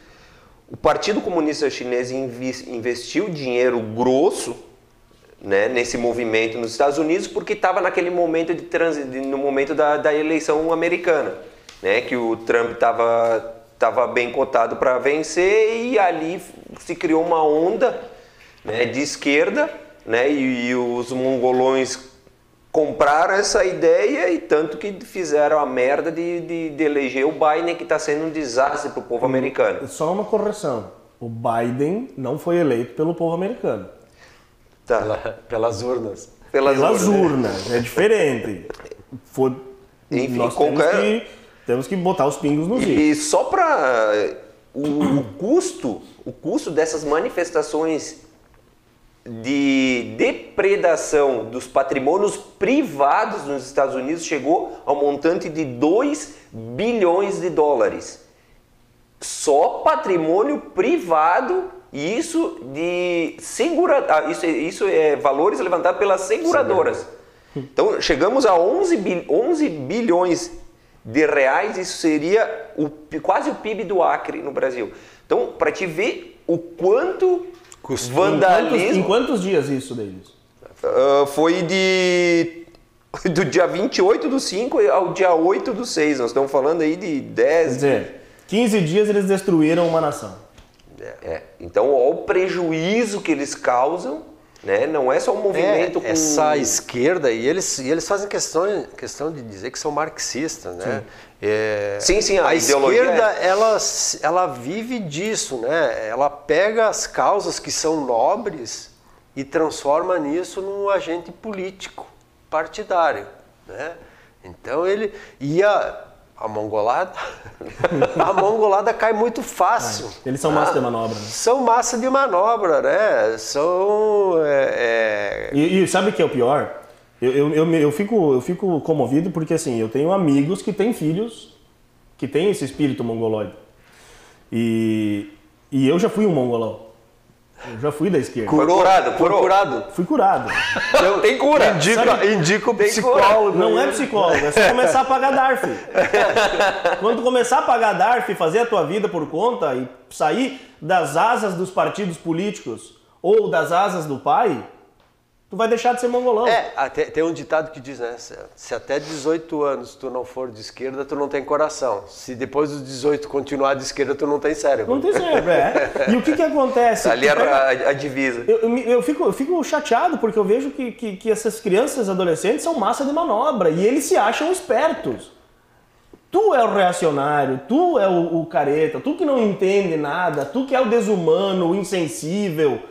O Partido Comunista Chinês investiu dinheiro grosso né, nesse movimento nos Estados Unidos porque estava naquele momento de transi de- no momento da, da eleição americana, né, que o Trump estava tava bem cotado para vencer e ali se criou uma onda né, de esquerda, né, e, e os mongolões compraram essa ideia e tanto que fizeram a merda de, de, de eleger o Biden, que está sendo um desastre para o povo americano. Só uma correção. O Biden não foi eleito pelo povo americano. Tá. Pela- pelas urnas. Pelas, Pelas urnas. urnas. É diferente. Foi, Enfim, nós temos qualquer- que, temos que botar os pingos nos is. E só para o, o custo, o custo dessas manifestações de depredação dos patrimônios privados nos Estados Unidos chegou ao montante de 2 bilhões de dólares. Só patrimônio privado e isso de segura, ah, isso, é- isso é valores levantados pelas seguradoras. Então chegamos a 11, bil- 11 bilhões de reais, isso seria o, quase o PIB do Acre no Brasil. Então, para te ver o quanto Custou. Em quantos, em vandalismo quantos dias isso deles? ah, foi de do dia 28 do 5 ao dia 8 do 6. Nós estamos falando aí de 10 Quer dizer, 15 dias eles destruíram uma nação. É, então, olha o prejuízo que eles causam, né? Não é só um movimento É, com... essa esquerda, e eles, e eles fazem questão, questão de dizer que são marxistas, né? É, Sim, sim, a a esquerda, é- ela, ela vive disso, né? Ela pega as causas que são nobres e transforma nisso num agente político, partidário, né? Então ele... E a, a mongolada... a mongolada cai muito fácil. Eles são massa de manobra, né? São massa de manobra, né? São... é, é, E, e sabe o que é o pior? Eu, eu, eu, eu fico, eu fico comovido porque assim, eu tenho amigos que têm filhos que têm esse espírito mongoloide. E, e eu já fui um mongolão. Eu já fui da esquerda. Foi curado, curou. curado. Fui curado. Então, tem cura. Indica, indica o Tem psicólogo. Não é psicólogo, é só começar a pagar DARF. Quando tu começar a pagar DARF, fazer a tua vida por conta e sair das asas dos partidos políticos ou das asas do pai, tu vai deixar de ser mongolão. É, até, tem um ditado que diz, né? Se, se até 18 anos tu não for de esquerda, tu não tem coração. Se depois dos 18 continuar de esquerda, tu não tem cérebro. Não tem cérebro, é. E o que que acontece? Ali era pega- a, a divisa. Eu, eu, eu fico, eu fico chateado porque eu vejo que, que, que essas crianças adolescentes são massa de manobra e eles se acham espertos. Tu é o reacionário, tu é o, o careta, tu que não entende nada, tu que é o desumano, o insensível.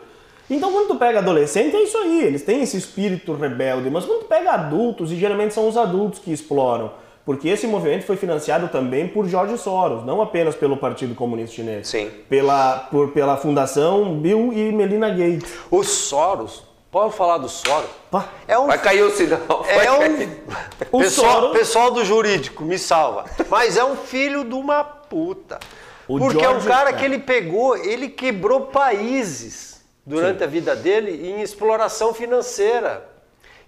Então quando tu pega adolescente é isso aí, eles têm esse espírito rebelde, mas quando tu pega adultos, e geralmente são os adultos que exploram, porque esse movimento foi financiado também por George Soros, não apenas pelo Partido Comunista Chinês. Sim. Pela, por, pela fundação Bill e Melinda Gates. O Soros, pode falar do Soros? Pá. É um Vai cair o sinal. É um. O pessoal, Soros- pessoal do jurídico, me salva. Mas é um filho de uma puta. O Porque é um George- cara é. que ele pegou, ele quebrou países durante a vida dele em exploração financeira.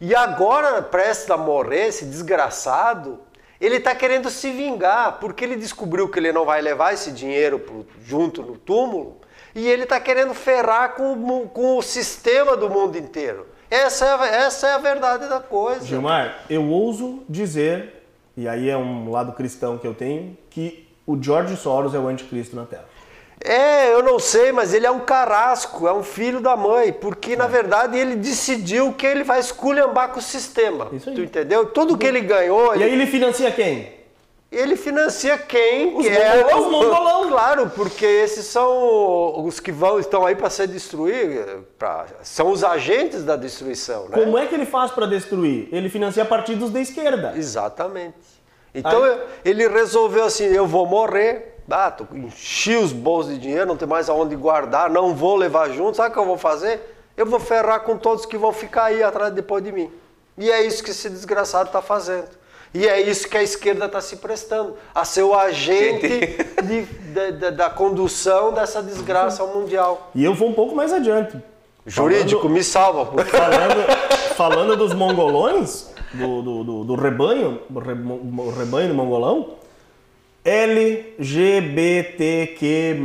E agora, prestes a morrer, esse desgraçado, ele está querendo se vingar, porque ele descobriu que ele não vai levar esse dinheiro pro- junto no túmulo, e ele está querendo ferrar com, com o sistema do mundo inteiro. Essa é, a, essa é a verdade da coisa. Gilmar, eu ouso dizer, e aí é um lado cristão que eu tenho, que o George Soros é o anticristo na Terra. É, eu não sei, mas ele é um carrasco, é um filho da mãe, porque na verdade ele decidiu que ele vai esculhambar com o sistema. Isso aí. Tu entendeu? Tudo que ele ganhou, E ele, aí ele financia quem? ele financia quem Os quer. mongolão, os mongolão. Claro, porque esses são os que vão estão aí para ser destruídos, pra- são os agentes da destruição, né? Como é que ele faz para destruir? Ele financia partidos da esquerda. Exatamente. Então Aí- ele resolveu assim, eu vou morrer, ah, tô, enchi os bolsos de dinheiro, não tem mais aonde guardar, não vou levar junto, sabe o que eu vou fazer? Eu vou ferrar com todos que vão ficar aí atrás depois de mim. E é isso que esse desgraçado está fazendo. E é isso que a esquerda está se prestando, a ser o agente de- da- da- da condução dessa desgraça ao mundial. E eu vou um pouco mais adiante. Jurídico, Falando- me salva, por favor. Falando, falando dos mongolões, do, do, do, do rebanho, do rebanho do mongolão, LGBTQ+,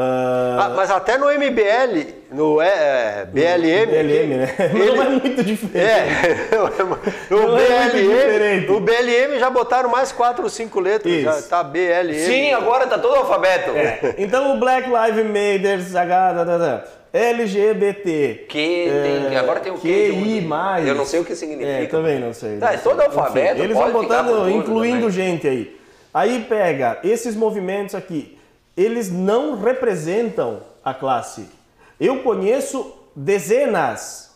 Ah, ah, mas até no MBL, no é, BLM, BLM, né? Mas ele- não é muito diferente. É, no Não é muito BLM, diferente. no BLM já botaram mais quatro ou cinco letras, Isso. já tá BLM. Sim, agora tá todo alfabeto. É, Então o Black Lives Matter, H, da, da, da, LGBT, Que tem- agora tem o que QI+. Eu não sei o que significa. É, também não sei. Tá, não é sei. todo alfabeto, Enfim, eles vão botando, incluindo também. gente aí. Aí pega esses movimentos aqui, eles não representam a classe. Eu conheço dezenas,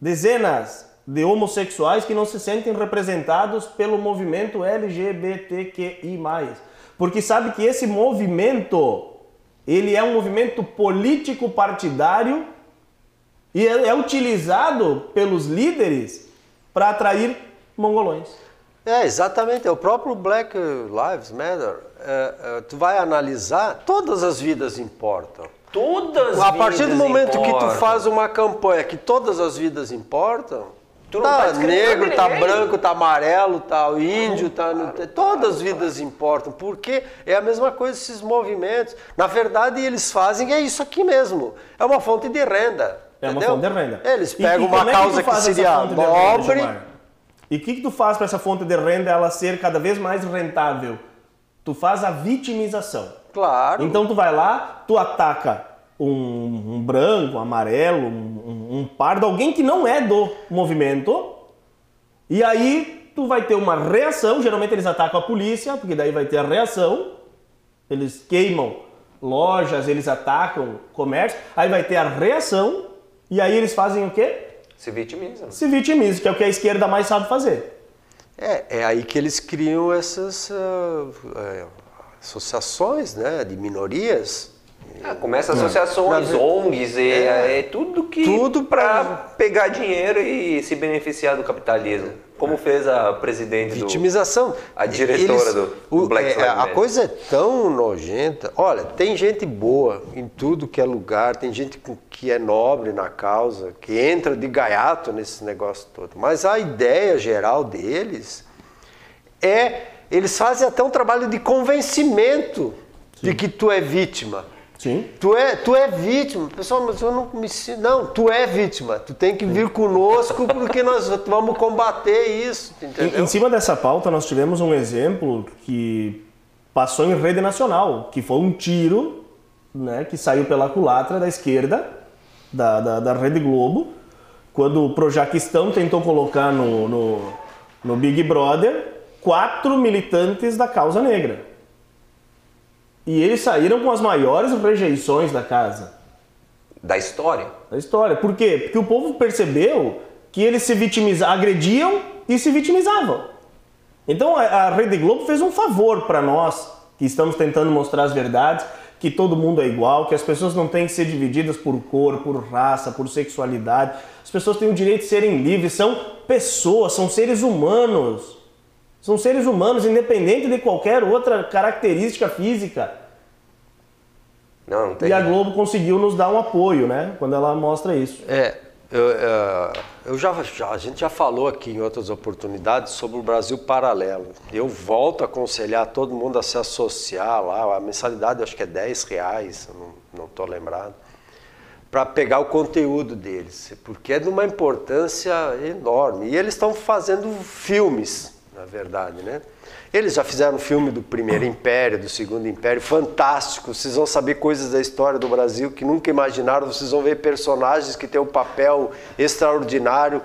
dezenas de homossexuais que não se sentem representados pelo movimento LGBTQI+. Porque sabe que esse movimento, ele é um movimento político partidário e é, é utilizado pelos líderes para atrair mongolões. É, exatamente. É o próprio Black Lives Matter. É, é, tu vai analisar, todas as vidas importam. Todas A partir do momento que tu importam. faz uma campanha que todas as vidas importam, Tu não tá tá negro, tá branco, tá amarelo, tá índio, tá, todas as vidas importam, porque é a mesma coisa esses movimentos. Na verdade, eles fazem é isso aqui mesmo. É uma fonte de renda. É uma entendeu? fonte de renda. Eles E- pegam e uma como é causa que, essa seria nobre. E o que, que tu faz para essa fonte de renda ela ser cada vez mais rentável? Tu faz a vitimização. Claro. Então tu vai lá, tu ataca um, um branco, um amarelo, um, um, um pardo, alguém que não é do movimento, e aí tu vai ter uma reação, geralmente eles atacam a polícia, porque daí vai ter a reação, eles queimam lojas, eles atacam comércio, aí vai ter a reação, e aí eles fazem o quê? Se vitimiza. Se vitimizam, que é o que a esquerda mais sabe fazer. É, é aí que eles criam essas é, associações né, de minorias. Ah, começa associações, Pra ver- ONGs, e é, tudo que Tudo para pegar dinheiro e se beneficiar do capitalismo. Como fez a presidente do Vitimização. a diretora do- do o- Black é, Lives A coisa é tão nojenta. Olha, tem gente boa em tudo que é lugar, tem gente que é nobre na causa, que entra de gaiato nesse negócio todo. Mas a ideia geral deles é. Eles fazem até um trabalho de convencimento de que tu é vítima. Sim. Tu é, tu é vítima. Pessoal, mas eu não me sinto. Não, tu é vítima. Tu tem que vir conosco porque nós vamos combater isso. Em, em cima dessa pauta, nós tivemos um exemplo que passou em rede nacional, que foi um tiro né, que saiu pela culatra da esquerda, da, da, da Rede Globo, quando o Projaquistão tentou colocar no, no, no Big Brother quatro militantes da causa negra. E eles saíram com as maiores rejeições da casa da história. da história. Por quê? Porque o povo percebeu que eles se vitimizavam, agrediam e se vitimizavam. Então a, a Rede Globo fez um favor para nós que estamos tentando mostrar as verdades, que todo mundo é igual, que as pessoas não têm que ser divididas por cor, por raça, por sexualidade. As pessoas têm o direito de serem livres, são pessoas, são seres humanos. São seres humanos, independente de qualquer outra característica física. Não, não tem. E a Globo conseguiu nos dar um apoio, né? Quando ela mostra isso. É, eu, é, eu já, já- a gente já falou aqui em outras oportunidades sobre o Brasil Paralelo. Eu volto a aconselhar todo mundo a se associar lá. A mensalidade acho que é 10 reais, não estou lembrado, para pegar o conteúdo deles, porque é de uma importância enorme. E eles estão fazendo filmes, na verdade, né? Eles já fizeram filme do Primeiro Império, do Segundo Império, fantástico. Vocês vão saber coisas da história do Brasil que nunca imaginaram. Vocês vão ver personagens que têm um papel extraordinário.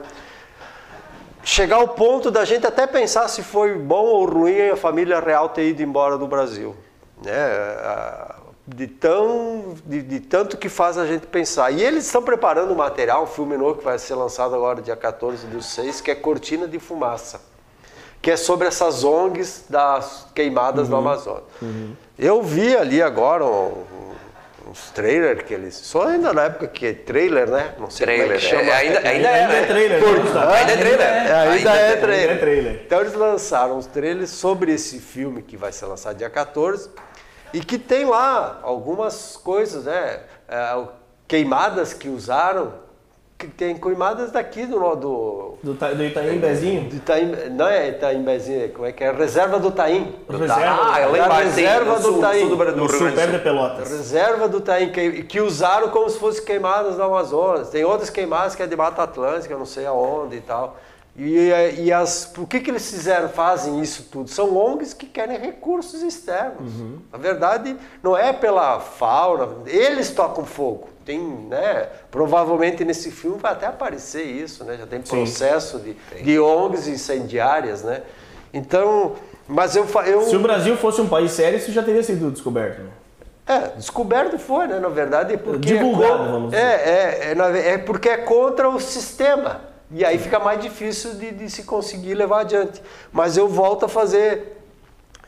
Chegar ao ponto da gente até pensar se foi bom ou ruim a família real ter ido embora do Brasil. Né? De, tão, de, de tanto que faz a gente pensar. E eles estão preparando um material, um filme novo que vai ser lançado agora, dia 14 do 6, que é Cortina de Fumaça que é sobre essas ONGs das queimadas no Amazonas. Eu vi ali agora um, uns trailers que eles. Só ainda na época que é trailer, né? Não sei como é Trailer. que chama. É, ainda, ainda é, Ainda é né? trailer, Por- né, Gustavo? Ainda é trailer. É, ainda, Ainda é é trailer. é trailer. Então eles lançaram os trailers sobre esse filme que vai ser lançado dia 14 e que tem lá algumas coisas, né? É, queimadas que usaram, tem queimadas daqui do, do, Do, do Itaim Bezinho? do Itaim, não é Itaimbezinho, como é que é? Reserva do Taim. Reserva. Ah, é lá Da embaixo, reserva do Taim. sul do, do perto de. Pelotas. Reserva do Taim, que, que usaram como se fossem queimadas no Amazonas. Tem outras queimadas que é de Mata Atlântica, não sei aonde e tal. E, e as, por que, que eles fizeram, fazem isso tudo? São ONGs que querem recursos externos. Na verdade, não é pela fauna, eles tocam fogo. Tem, né, provavelmente nesse filme vai até aparecer isso, né? Já tem processo de, de ONGs incendiárias, né? Então, mas eu, eu Se o Brasil fosse um país sério, isso já teria sido descoberto. né? é, descoberto foi, né? Na verdade, porque Divulgado, é, vamos é, é, é, ve- é porque é contra o sistema. E aí fica mais difícil de, de se conseguir levar adiante. Mas eu volto a fazer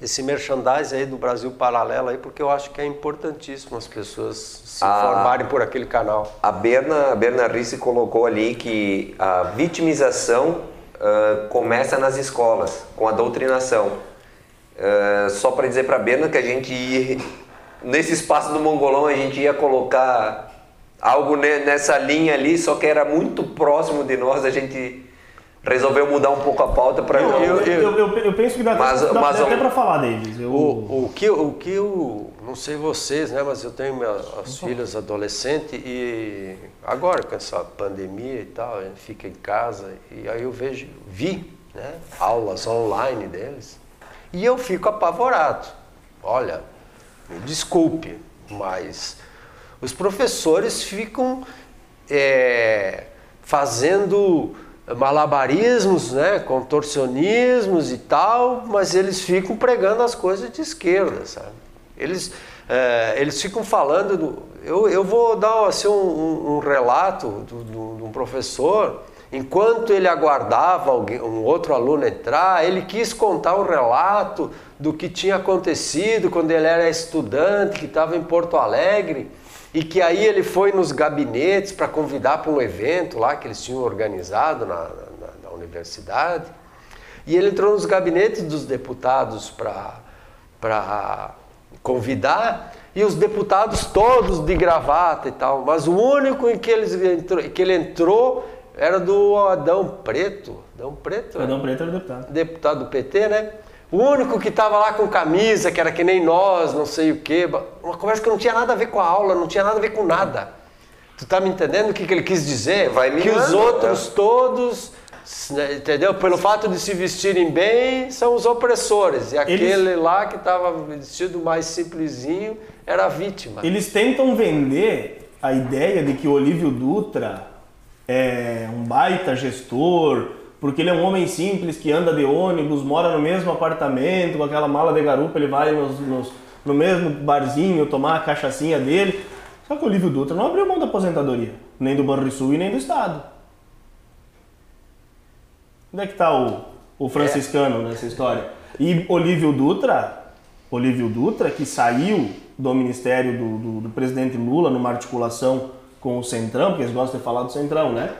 esse merchandising aí do Brasil Paralelo aí, porque eu acho que é importantíssimo as pessoas se Ah. informarem por aquele canal. A Berna, a Berna Risse colocou ali que a vitimização ah, começa nas escolas, com a doutrinação. Ah, só para dizer para a Berna que a gente ia, nesse espaço do Mongolão a gente ia colocar algo ne- nessa linha ali, só que era muito próximo de nós, a gente resolveu mudar um pouco a pauta para Eu, não... eu, eu, eu- eu penso que dá, Mas- até- dá mas até um- pra falar deles. Eu, O, o que, o que eu, não sei vocês, né, mas eu tenho minhas, as filhas adolescentes e agora com essa pandemia e tal, a gente fica em casa e aí eu vejo, vi, né, aulas online deles e eu fico apavorado. Olha, me desculpe, mas os professores ficam é, fazendo malabarismos, né, contorcionismos e tal, mas eles ficam pregando as coisas de esquerda, sabe? Eles, é, eles ficam falando, do, eu, eu vou dar assim, um, um- relato de um professor, enquanto ele aguardava alguém, um outro aluno entrar, ele quis contar um relato do que tinha acontecido quando ele era estudante, que estava em Porto Alegre, e que aí ele foi nos gabinetes para convidar para um evento lá que eles tinham organizado na, na- na universidade. E ele entrou nos gabinetes dos deputados para convidar, e os deputados todos de gravata e tal. Mas o único em que, eles entrou, que ele entrou era do Adão Preto. Adão Preto? né? Adão Preto era deputado. deputado do PT, né? O único que estava lá com camisa, que era que nem nós, não sei o quê. Uma conversa que não tinha nada a ver com a aula, não tinha nada a ver com nada. Tu tá me entendendo o que, que ele quis dizer? Vai que os outros né? todos, né, entendeu? Pelo fato de se vestirem bem, são os opressores. E aquele lá que estava vestido mais simplesinho era a vítima. Eles tentam vender a ideia de que o Olívio Dutra é um baita gestor, porque ele é um homem simples que anda de ônibus, mora no mesmo apartamento, com aquela mala de garupa, ele vai nos- nos- no mesmo barzinho tomar a cachaçinha dele. Só que o Olívio Dutra não abriu mão da aposentadoria, nem do Banrisul e nem do Estado. Onde é que está o, o franciscano nessa história? E Olívio Dutra, Olívio Dutra, que saiu do ministério do, do- do presidente Lula numa articulação com o Centrão, porque eles gostam de falar do Centrão, né?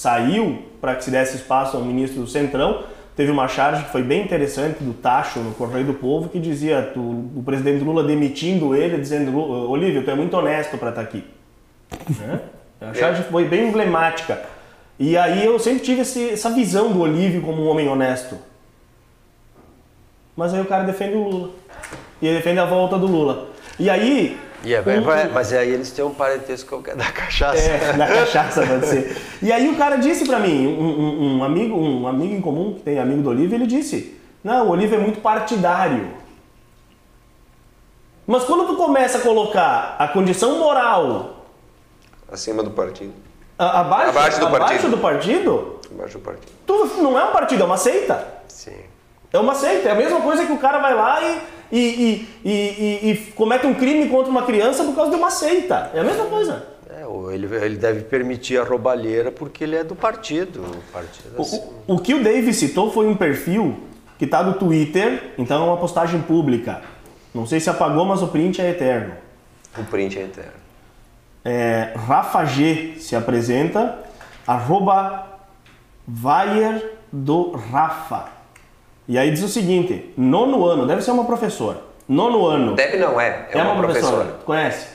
Saiu para que se desse espaço ao ministro do Centrão. Teve uma charge que foi bem interessante do Tacho no Correio do Povo que dizia tu- o presidente Lula demitindo ele, dizendo: "Lu- Olívio, tu é muito honesto para estar aqui. Né? A charge foi bem emblemática. E aí eu sempre tive esse- essa visão do Olívio como um homem honesto. Mas aí o cara defende o Lula. E ele defende a volta do Lula. E aí. E é, um- mas aí eles têm um parentesco que é da cachaça. é, na cachaça pode ser. E aí o cara disse pra mim, um, um- um amigo, um amigo em comum que tem amigo do Olívio, ele disse: Não, o Olívio é muito partidário. Mas quando tu começa a colocar a condição moral Acima do partido. a- abaixo, Abaixo do abaixo partido. do partido, Abaixo do partido. tu não é um partido, é uma seita. Sim. É uma seita. É a mesma coisa que o cara vai lá e, e, e, e, e- comete um crime contra uma criança por causa de uma seita. É a mesma coisa. É, ele, ele deve permitir a roubalheira porque ele é do partido. O partido assim. O, o que o Dave citou foi um perfil que está no Twitter, então é uma postagem pública. Não sei se apagou, mas o print é eterno. O print é eterno. É, Rafa G se apresenta, arroba Vayer do Rafa. E aí diz o seguinte: nono ano, deve ser uma professora. Nono ano. Deve não, é. É, É uma, professora. Conhece?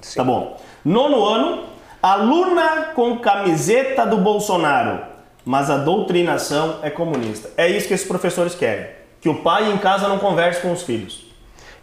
Sim. Tá bom. Nono ano, aluna com camiseta do Bolsonaro, mas a doutrinação é comunista. É isso que esses professores querem. Que o pai em casa não converse com os filhos.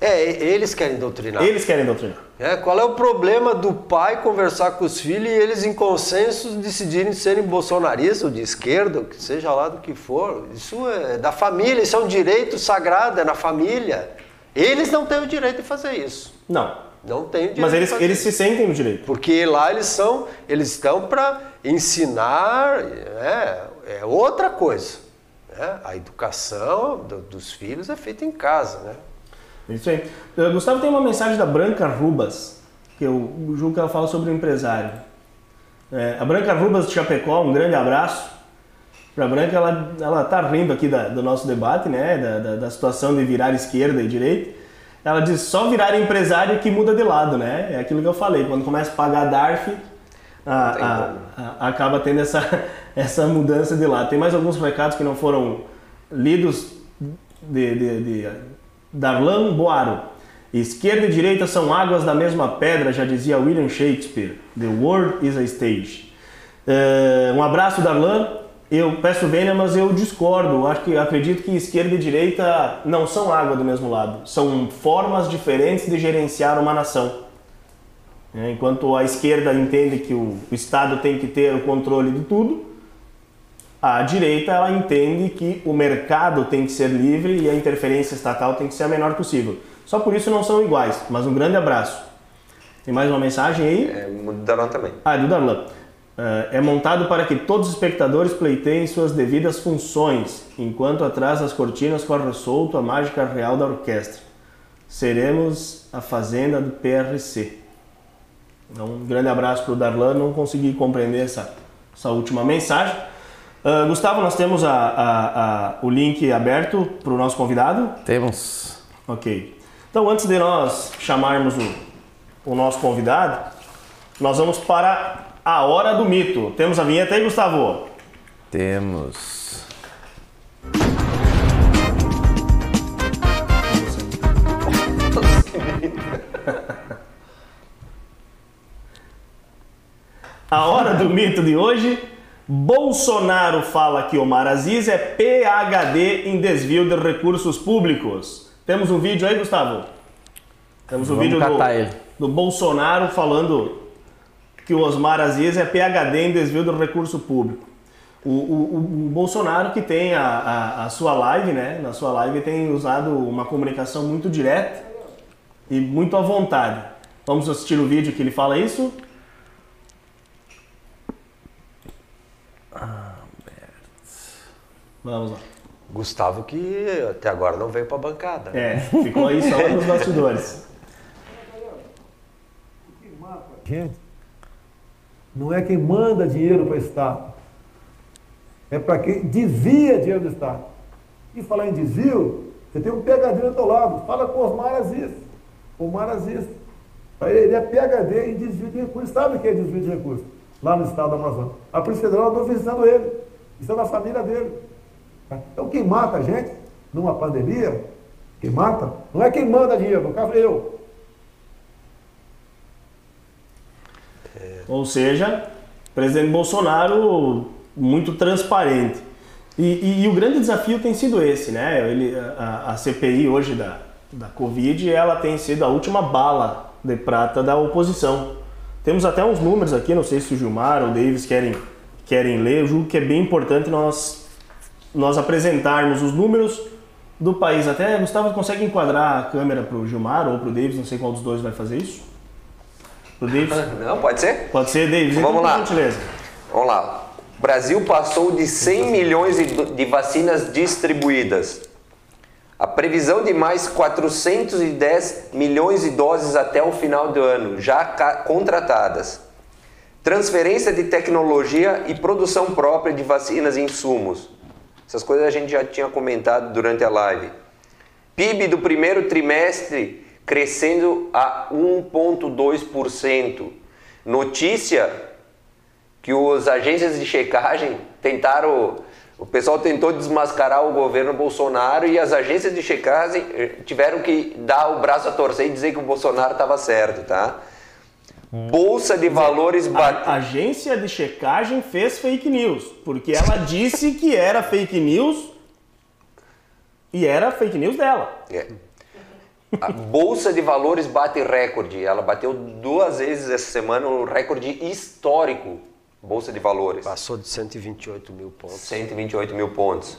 É, eles querem doutrinar. Eles querem doutrinar. É, qual é o problema do pai conversar com os filhos e eles em consenso decidirem serem bolsonaristas ou de esquerda, ou que seja lá do que for? Isso é da família, isso é um direito sagrado, é na família. Eles não têm o direito de fazer isso. Não. Não têm o direito Mas de eles, eles se sentem no direito. Porque lá eles são, eles estão para ensinar, é, é outra coisa. né? A educação do- dos filhos é feita em casa, né? Isso aí. Uh, Gustavo tem uma mensagem da Branca Rubas, que eu julgo que ela fala sobre o empresário. É, a Branca Rubas de Chapecó, um grande abraço. Para a Branca, ela, ela tá rindo aqui da- do nosso debate, né? Da, da, da situação de virar esquerda e direita. Ela diz, só virar empresário que muda de lado, né? É aquilo que eu falei, quando começa a pagar DARF, a- a- a- acaba tendo essa, essa mudança de lado. Tem mais alguns recados que não foram lidos de, de, de Darlan Boaro. Esquerda e direita são águas da mesma pedra, já dizia William Shakespeare. The world is a stage. É, um abraço, Darlan. Eu peço vênia, mas eu discordo. Acho que acredito que esquerda e direita não são água do mesmo lado. São formas diferentes de gerenciar uma nação. É, Enquanto a esquerda entende que o Estado tem que ter o controle de tudo, a direita ela entende que o mercado tem que ser livre e a interferência estatal tem que ser a menor possível. Só por isso não são iguais, mas um grande abraço. Tem mais uma mensagem aí? É, mudaram também. Ah, do Darlan. Ah, é montado para que todos os espectadores pleiteiem suas devidas funções, enquanto atrás das cortinas corre solto a mágica real da orquestra. Seremos a fazenda do PRC. Então, um grande abraço para o Darlan. Não consegui compreender essa, essa última mensagem. Ah, Gustavo, nós temos a- a- a- o link aberto para o nosso convidado. Temos. Ok. Então, antes de nós chamarmos o, o nosso convidado, nós vamos para a hora do mito. Temos a vinheta aí, Gustavo? Temos. A hora do mito de hoje. Bolsonaro fala que Omar Aziz é PhD em desvio de recursos públicos. Temos um vídeo aí, Gustavo? Temos um Vamos vídeo do, do Bolsonaro falando que o Osmar Aziz é PhD em desvio do recurso público. O, o- o- o Bolsonaro que tem a, a- a sua live, né? Na sua live tem usado uma comunicação muito direta e muito à vontade. Vamos assistir o vídeo que ele fala isso? Vamos lá. Gustavo que até agora não veio para a bancada. É, ficou aí só nos bastidores. gente não é quem manda dinheiro para o Estado, é para quem desvia dinheiro do Estado. E falar em desvio, você tem um pegadinho do teu lado, fala com o Osmar Aziz. Omar Aziz. Ele é PHD em desvio de recursos. Sabe o que é desvio de recursos? Lá no estado do Amazonas. A Polícia Federal andou visitando ele. É da família dele. Então quem mata a gente numa pandemia, quem mata, não é quem manda dinheiro, no caso eu. Ou seja, presidente Bolsonaro muito transparente. E, e- e o grande desafio tem sido esse, né? Ele, a, a CPI hoje da, da Covid, ela tem sido a última bala de prata da oposição. Temos até uns números aqui, não sei se o Gilmar ou o Davis querem, querem ler, eu julgo que é bem importante nós, nós apresentarmos os números do país. Até, Gustavo, consegue enquadrar a câmera para o Gilmar ou para o Davis, não sei qual dos dois vai fazer isso? Para o Davis? Não, pode ser? Pode ser, Davis. Vamos então, lá. Gentileza. Vamos lá. O Brasil passou de 100 milhões de vacinas distribuídas. A previsão de mais 410 milhões de doses até o final do ano, já contratadas. Transferência de tecnologia e produção própria de vacinas e insumos. Essas coisas a gente já tinha comentado durante a live. PIB do primeiro trimestre crescendo a 1,2%. notícia que os agências de checagem tentaram, o pessoal tentou desmascarar o governo Bolsonaro e as agências de checagem eh, tiveram que dar o braço a torcer e dizer que o Bolsonaro estava certo, tá? Bolsa de valores A agência de checagem fez fake news, porque ela disse que era fake news e era fake news dela. É. A Bolsa de Valores bate recorde. Ela bateu duas vezes essa semana um recorde histórico. Bolsa de Valores. Passou de 128 mil pontos. 128 mil pontos.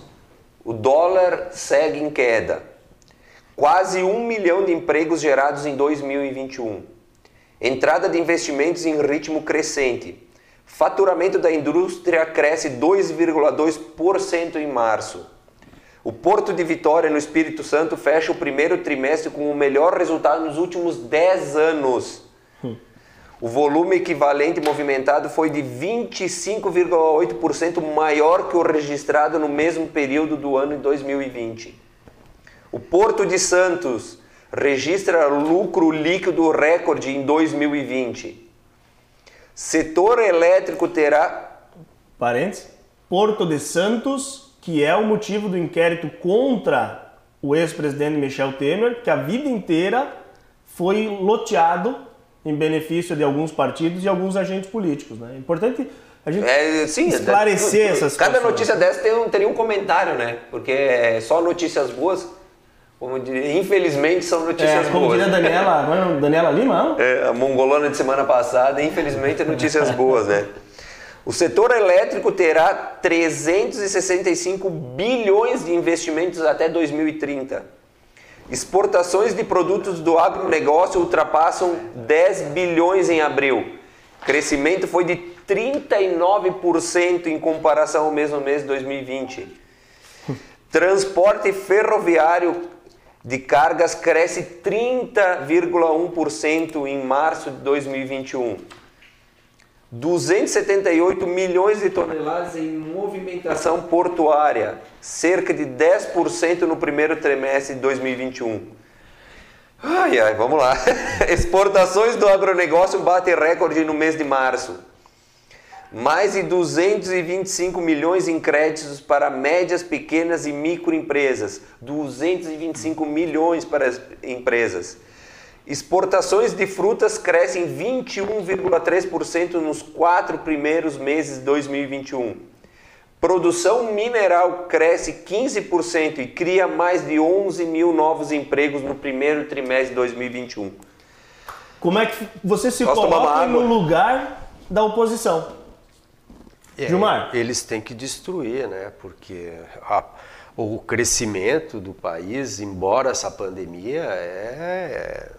O dólar segue em queda. Quase um milhão de empregos gerados em 2021. Entrada de investimentos em ritmo crescente. Faturamento da indústria cresce 2,2% em março. O Porto de Vitória, no Espírito Santo, fecha o primeiro trimestre com o melhor resultado nos últimos 10 anos. O volume equivalente movimentado foi de 25,8% maior que o registrado no mesmo período do ano de 2020. O Porto de Santos registra lucro líquido recorde em 2020. Setor elétrico terá. Parênteses. Porto de Santos que é o motivo do inquérito contra o ex-presidente Michel Temer, que a vida inteira foi loteado em benefício de alguns partidos e alguns agentes políticos. Né? É importante a gente é, sim, esclarecer essas Cada notícia dessa tem um, teria um comentário, né? Porque é só notícias boas. Diria, infelizmente são notícias é, como boas. Como diria Daniela, Daniela Lima? Não? É, a mongolona de semana passada, infelizmente é notícias boas, né? O setor elétrico terá 365 bilhões de investimentos até 2030. Exportações de produtos do agronegócio ultrapassam 10 bilhões em abril. Crescimento foi de 39% em comparação ao mesmo mês de 2020. Transporte ferroviário de cargas cresce 30,1% em março de 2021. 278 milhões de toneladas em movimentação portuária, cerca de 10% no primeiro trimestre de 2021. Ai, ai, vamos lá. Exportações do agronegócio batem recorde no mês de março. Mais de 225 milhões em créditos para médias, pequenas e microempresas. 225 milhões para as empresas. Exportações de frutas crescem 21,3% nos quatro primeiros meses de 2021. Produção mineral cresce 15% e cria mais de 11 mil novos empregos no primeiro trimestre de 2021. Como é que você se Posso coloca no lugar da oposição? É, Gilmar? Eles têm que destruir, né? Porque a, o crescimento do país, embora essa pandemia, é,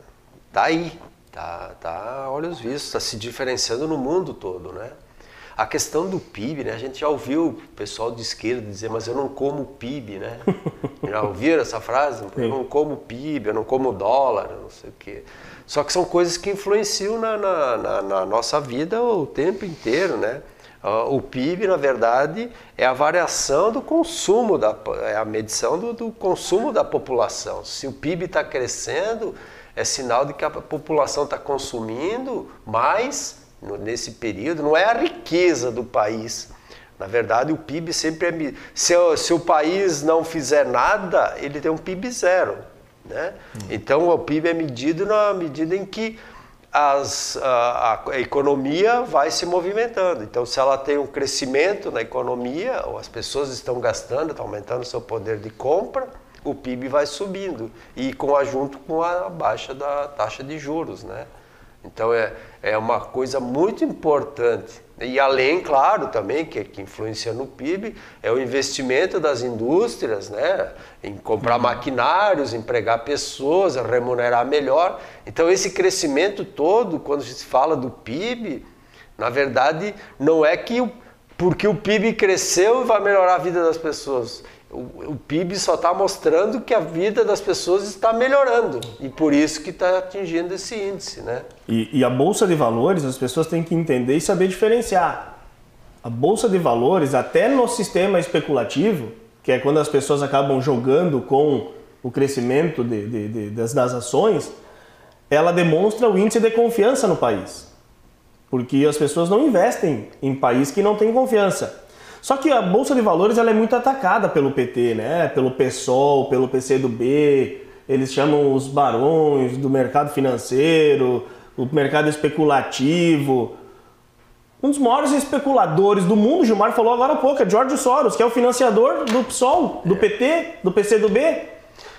tá aí, tá, tá olhos vistos, está se diferenciando no mundo todo, né? A questão do PIB, né? A gente já ouviu o pessoal de esquerda dizer, mas eu não como PIB, né? Já ouviram essa frase? Eu não como PIB, eu não como dólar, não sei o quê. Só que são coisas que influenciam na, na, na, na nossa vida o tempo inteiro, né? O PIB, na verdade, é a variação do consumo, da, é a medição do, do consumo da população. Se o PIB está crescendo, é sinal de que a população está consumindo mais nesse período. Não é a riqueza do país. Na verdade, o PIB sempre é. Se, se o país não fizer nada, ele tem um PIB zero. Né? Hum. Então, o PIB é medido na medida em que as, a, a, economia vai se movimentando. Então, se ela tem um crescimento na economia, ou as pessoas estão gastando, estão aumentando o seu poder de compra, o PIB vai subindo e com junto com a baixa da taxa de juros, né? Então é, é uma coisa muito importante. E além, claro, também, que, que influencia no PIB, é o investimento das indústrias, né? Em comprar maquinários, empregar pessoas, remunerar melhor. Então esse crescimento todo, quando se fala do PIB, na verdade não é que porque o PIB cresceu vai melhorar a vida das pessoas o, PIB só está mostrando que a vida das pessoas está melhorando e por isso que está atingindo esse índice, né? E, e a bolsa de valores as pessoas têm que entender e saber diferenciar. A bolsa de valores, até no sistema especulativo, que é quando as pessoas acabam jogando com o crescimento de, de, de, das, das ações, ela demonstra o índice de confiança no país. porque as pessoas não investem em país que não tem confiança. Só que a bolsa de valores ela é muito atacada pelo PT, né? Pelo PSOL, pelo PCdoB. Eles chamam os barões do mercado financeiro, o mercado especulativo. Um dos maiores especuladores do mundo, Gilmar falou agora há pouco, é George Soros, que é o financiador do PSOL, do PT, do PCdoB.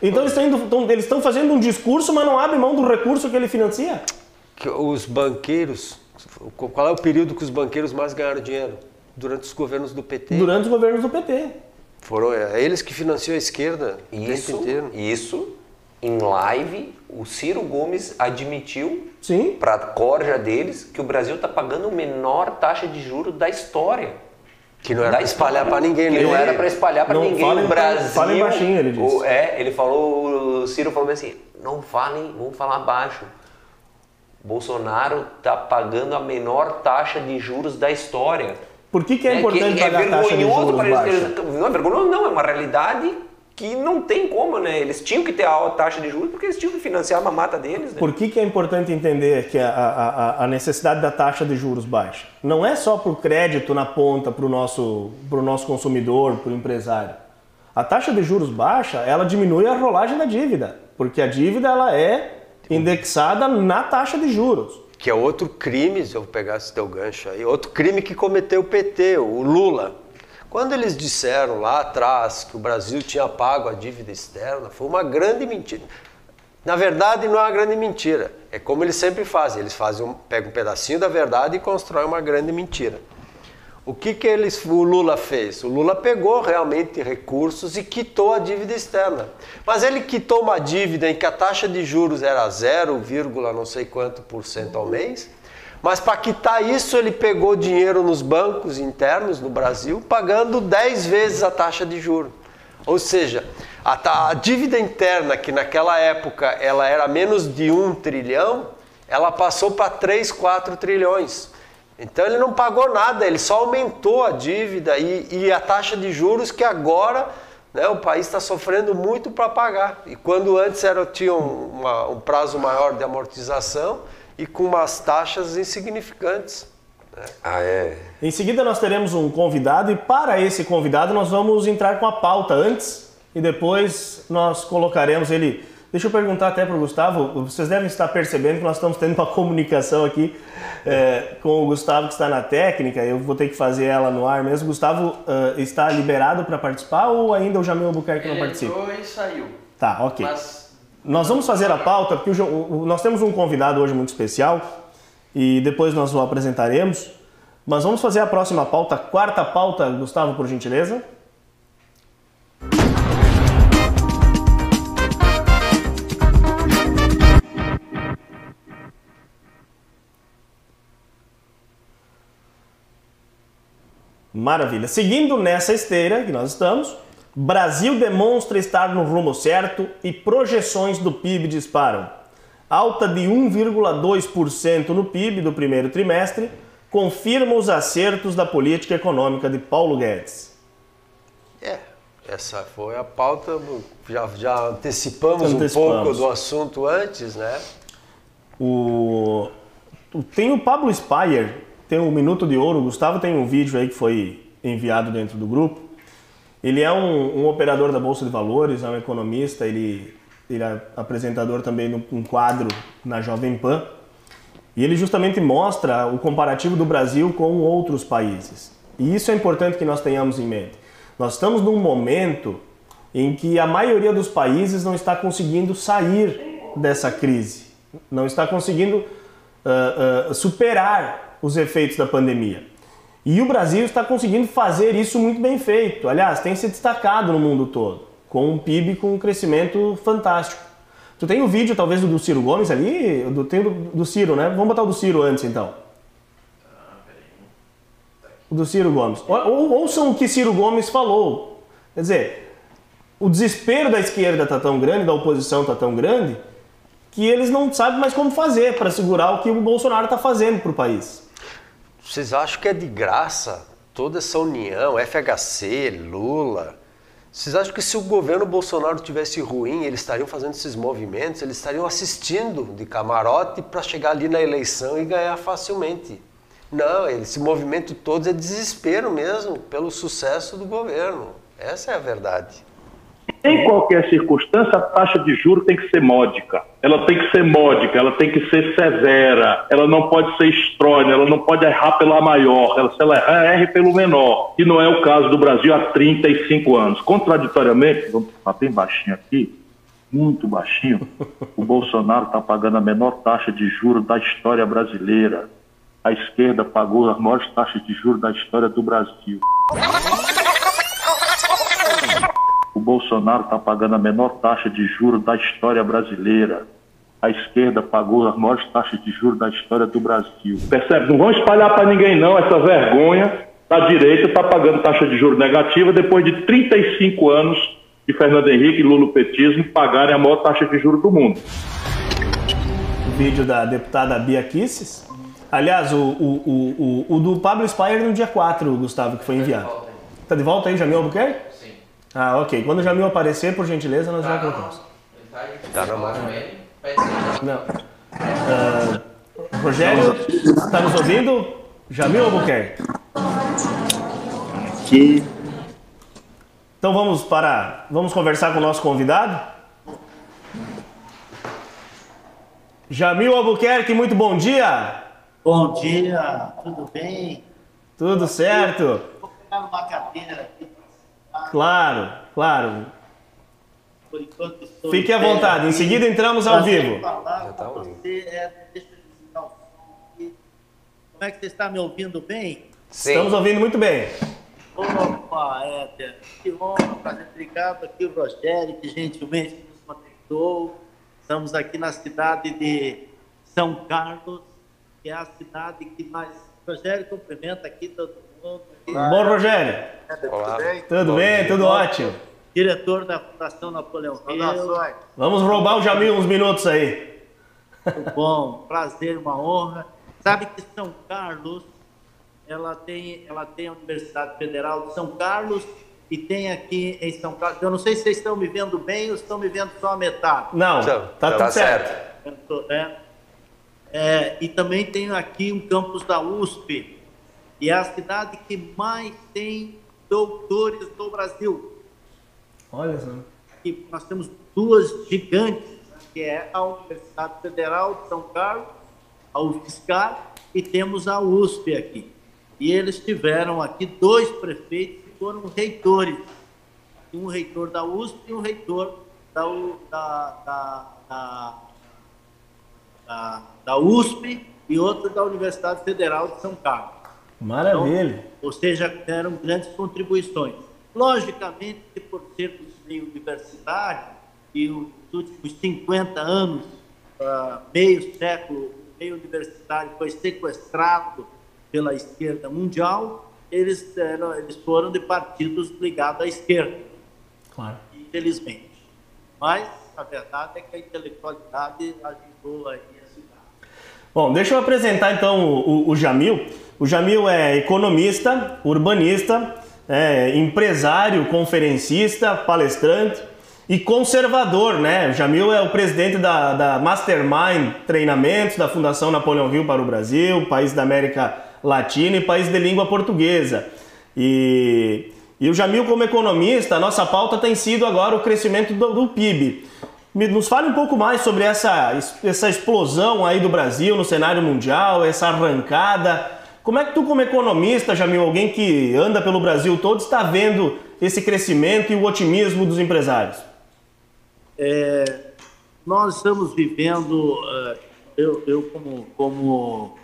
Então eles estão, eles estão fazendo um discurso, mas não abrem mão do recurso que ele financia. Os banqueiros, qual é o período que os banqueiros mais ganharam dinheiro? Durante os governos do PT. Durante os governos do PT. Foram é, eles que financiam a esquerda o Isso, tempo inteiro. isso em live, o Ciro Gomes admitiu Sim. para a corja deles que o Brasil está pagando a menor taxa de juros da história. Que não era Da pra espalhar pra ninguém, Que né? não era para espalhar para ninguém. o pra- Brasil. falem baixinho, ele disse. o- é, ele falou, o Ciro falou assim: não falem, vamos falar baixo. Bolsonaro está pagando a menor taxa de juros da história. Por que, que é né? importante que é pagar a taxa de juros para eles. baixa? eles- Não é vergonhoso, não, é uma realidade que não tem como, né? Eles tinham que ter a alta taxa de juros porque eles tinham que financiar a mamata deles, né? Por que, que é importante entender que a, a, a- a necessidade da taxa de juros baixa? Não é só para o crédito na ponta para o nosso, pro nosso consumidor, para o empresário. A taxa de juros baixa, ela diminui a rolagem da dívida, porque a dívida ela é indexada na taxa de juros. Que é outro crime, se eu pegar esse teu gancho aí, outro crime que cometeu o PT, o Lula. Quando eles disseram lá atrás que o Brasil tinha pago a dívida externa, foi uma grande mentira. Na verdade, não é uma grande mentira. É como eles sempre fazem. Eles fazem um, pegam um pedacinho da verdade e constroem uma grande mentira. O que, que eles, o Lula fez? O Lula pegou realmente recursos e quitou a dívida externa. Mas ele quitou uma dívida em que a taxa de juros era 0, não sei quanto por cento ao mês. Mas para quitar isso, ele pegou dinheiro nos bancos internos no Brasil, pagando 10 vezes a taxa de juros. Ou seja, a, a dívida interna, que naquela época ela era menos de 1 trilhão, ela passou para 3, 4 trilhões. Então ele não pagou nada, ele só aumentou a dívida e, e a taxa de juros que agora né, o país está sofrendo muito para pagar. E quando antes era, tinha um, uma- um prazo maior de amortização e com umas taxas insignificantes. Ah, é. Em seguida nós teremos um convidado e para esse convidado nós vamos entrar com a pauta antes e depois nós colocaremos ele. Deixa eu perguntar até para o Gustavo, vocês devem estar percebendo que nós estamos tendo uma comunicação aqui é, com o Gustavo que está na técnica, eu vou ter que fazer ela no ar mesmo. Gustavo eh, está liberado para participar ou ainda o Jamil Albuquerque não Ele participa? entrou e saiu. Tá, ok. Mas Nós vamos fazer a pauta, porque o o- nós temos um convidado hoje muito especial e depois nós o apresentaremos. Mas vamos fazer a próxima pauta, quarta pauta, Gustavo, por gentileza. Maravilha. Seguindo nessa esteira que nós estamos, Brasil demonstra estar no rumo certo e projeções do PIB disparam. Alta de 1,2% no PIB do primeiro trimestre confirma os acertos da política econômica de Paulo Guedes. É, essa foi a pauta. Já, já antecipamos, um Antecipamos. pouco do assunto antes, né? O- Tem o Pablo Spire, tem o Minuto de Ouro, o Gustavo tem um vídeo aí que foi enviado dentro do grupo. Ele é um, um operador da Bolsa de Valores, é um economista, ele, ele é apresentador também de um quadro na Jovem Pan. E ele justamente mostra o comparativo do Brasil com outros países. E isso é importante que nós tenhamos em mente. Nós estamos num momento em que a maioria dos países não está conseguindo sair dessa crise, não está conseguindo ah, ah, superar os efeitos da pandemia. E o Brasil está conseguindo fazer isso muito bem feito. Aliás, tem se destacado no mundo todo, com um PIB com um crescimento fantástico. Tu tem o vídeo, talvez, do Ciro Gomes ali? Do, tem do, do Ciro, né? Vamos botar o do Ciro antes, então. O do Ciro Gomes. Ou- ouçam o que Ciro Gomes falou. Quer dizer, o desespero da esquerda está tão grande, da oposição está tão grande, que eles não sabem mais como fazer para segurar o que o Bolsonaro está fazendo para o país. Vocês acham que é de graça toda essa união, FHC, Lula? Vocês acham que se o governo Bolsonaro tivesse ruim, eles estariam fazendo esses movimentos, eles estariam assistindo de camarote para chegar ali na eleição e ganhar facilmente? Não, esse movimento todo é desespero mesmo pelo sucesso do governo. Essa é a verdade. Em qualquer circunstância, a taxa de juro tem que ser módica. Ela tem que ser módica, ela tem que ser severa, ela não pode ser estróina, ela não pode errar pela maior, ela, se ela errar, erre pelo menor. E não é o caso do Brasil há 35 anos. Contraditoriamente, vamos falar bem baixinho aqui, muito baixinho, o Bolsonaro está pagando a menor taxa de juro da história brasileira. A esquerda pagou as maiores taxas de juros da história do Brasil. O Bolsonaro está pagando a menor taxa de juros da história brasileira. A esquerda pagou as maiores taxas de juros da história do Brasil. Percebe? Não vão espalhar para ninguém não essa vergonha da direita está pagando taxa de juros negativa depois de 35 anos de Fernando Henrique e Lulopetismo pagarem a maior taxa de juros do mundo. O vídeo da deputada Bia Kisses. Aliás, o, o, o, o, o do Pablo Spire no dia 4, Gustavo, que foi enviado. Tá de volta aí, Jamil Albuquerque? Ah, ok. Quando o Jamil aparecer, por gentileza, nós já colocamos. Tá na mão. Não. Ah, Rogério, está nos ouvindo? Jamil Albuquerque. Que Então vamos para. Vamos conversar com o nosso convidado? Jamil Albuquerque, muito bom dia! Bom dia, tudo bem? Tudo certo? Claro, claro. Por enquanto estou Fique à vontade, em seguida entramos ao vivo. falar tá você. É, deixa eu desligar o som aqui. Como é que você está me ouvindo bem? Sim. Estamos ouvindo muito bem. Opa, Éder, que honra, prazer. Obrigado aqui o Rogério, que gentilmente nos conectou. Estamos aqui na cidade de São Carlos, que é a cidade que mais... Rogério, cumprimenta aqui todo. Bom, Rogério? Olá. Tudo bem? Tudo ótimo. Diretor da Fundação Napoleão Hill. Vamos roubar o Jamil uns minutos aí. Muito bom, prazer, uma honra. Sabe que São Carlos, ela tem, ela tem a Universidade Federal de São Carlos e tem aqui em São Carlos. Eu não sei se vocês estão me vendo bem ou estão me vendo só a metade. Não, Tá- tá tá tudo certo. Eu tô, né? É, e também tenho aqui um campus da USP, e é a cidade que mais tem doutores do Brasil. Olha só. E nós temos duas gigantes, que é a Universidade Federal de São Carlos, a UFSCar, e temos a USP aqui. E eles tiveram aqui dois prefeitos que foram reitores. Um reitor da USP e um reitor da, da, da, da, da USP e outro da Universidade Federal de São Carlos. Maravilha. Ou seja, deram grandes contribuições. Logicamente, por sermos meio universitário, e os últimos 50 anos, ah, meio século, meio universitário foi sequestrado pela esquerda mundial, eles, eram, eles foram de partidos ligados à esquerda, Claro. infelizmente. Mas a verdade é que a intelectualidade ajudou aí. Bom, deixa eu apresentar então o, o- Jamil. O Jamil é economista, urbanista, é empresário, conferencista, palestrante e conservador, né? O Jamil é o presidente da, da Mastermind Treinamentos da Fundação Napoleão Hill para o Brasil, país da América Latina e país de língua portuguesa. E, e o Jamil, como economista, a nossa pauta tem sido agora o crescimento do, do PIB. Nos fale um pouco mais sobre essa, essa explosão aí do Brasil no cenário mundial, essa arrancada. Como é que tu, como economista, Jamil, alguém que anda pelo Brasil todo, está vendo esse crescimento e o otimismo dos empresários? É, nós estamos vivendo, eh, eu, eu como, como,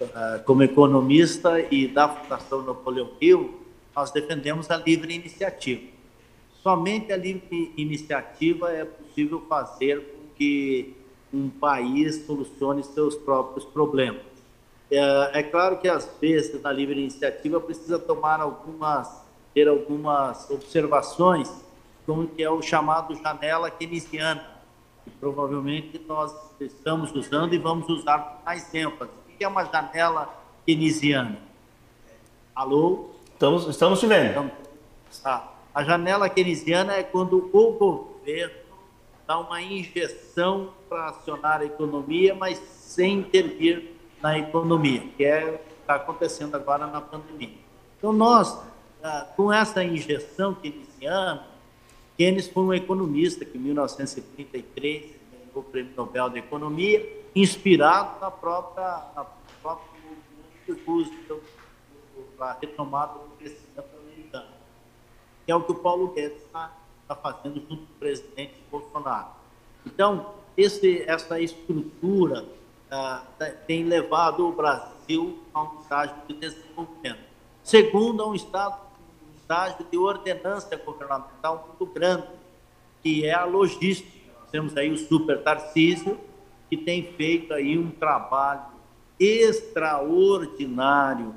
eh, como economista e da Fundação Napoleão Hill, nós defendemos a livre iniciativa. Somente a livre iniciativa é possível fazer com que um país solucione seus próprios problemas. É, é claro que às vezes na livre iniciativa precisa tomar algumas, ter algumas observações, como que é o chamado janela keynesiana, que provavelmente nós estamos usando e vamos usar com mais ênfase. O que é uma janela keynesiana? Alô? Estamos, estamos te vendo. Então, tá. A janela keynesiana é quando o governo dá uma injeção para acionar a economia, mas sem intervir na economia, que é está acontecendo agora na pandemia. Então, nós, ah, com essa injeção iniciamos, Keynes foi um economista que, em 1933, ganhou o Prêmio Nobel da Economia, inspirado na própria, na própria Roosevelt, a retomada do crescimento que é o que o Paulo Guedes está tá fazendo junto com o presidente Bolsonaro. Então, esse, essa estrutura ah, tem levado o Brasil a um estágio de desenvolvimento. Segundo, a um, estado, estágio de ordenância governamental muito grande, que é a logística. Nós temos aí o Super Tarcísio, que tem feito aí um trabalho extraordinário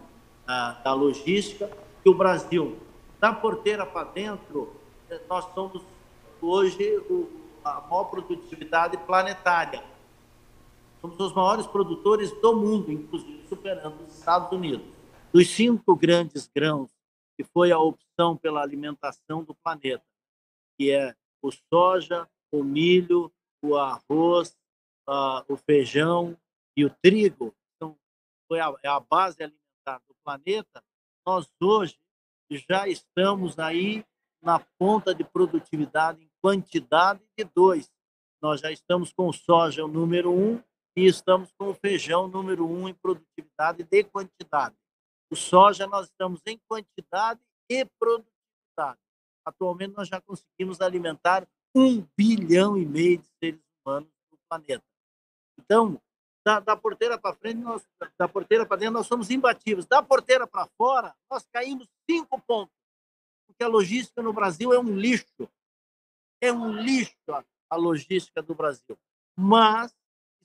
ah, da logística, que o Brasil, da porteira para dentro, nós somos hoje o, a maior produtividade planetária. Somos os maiores produtores do mundo, inclusive superando os Estados Unidos. Dos cinco grandes grãos, que foi a opção pela alimentação do planeta, que é o soja, o milho, o arroz, o feijão e o trigo, então, foi a, é a base alimentar do planeta, nós hoje já estamos aí na ponta de produtividade em quantidade de dois. Nós já estamos com soja o número um e estamos com o feijão número um em produtividade de quantidade. O soja nós estamos em quantidade e produtividade. Atualmente nós já conseguimos alimentar um bilhão e meio de seres humanos no planeta. Então, da, da porteira para frente, nós, da porteira para dentro, nós somos imbatíveis. Da porteira para fora, nós caímos cinco pontos, porque a logística no Brasil é um lixo. É um lixo a, logística do Brasil. Mas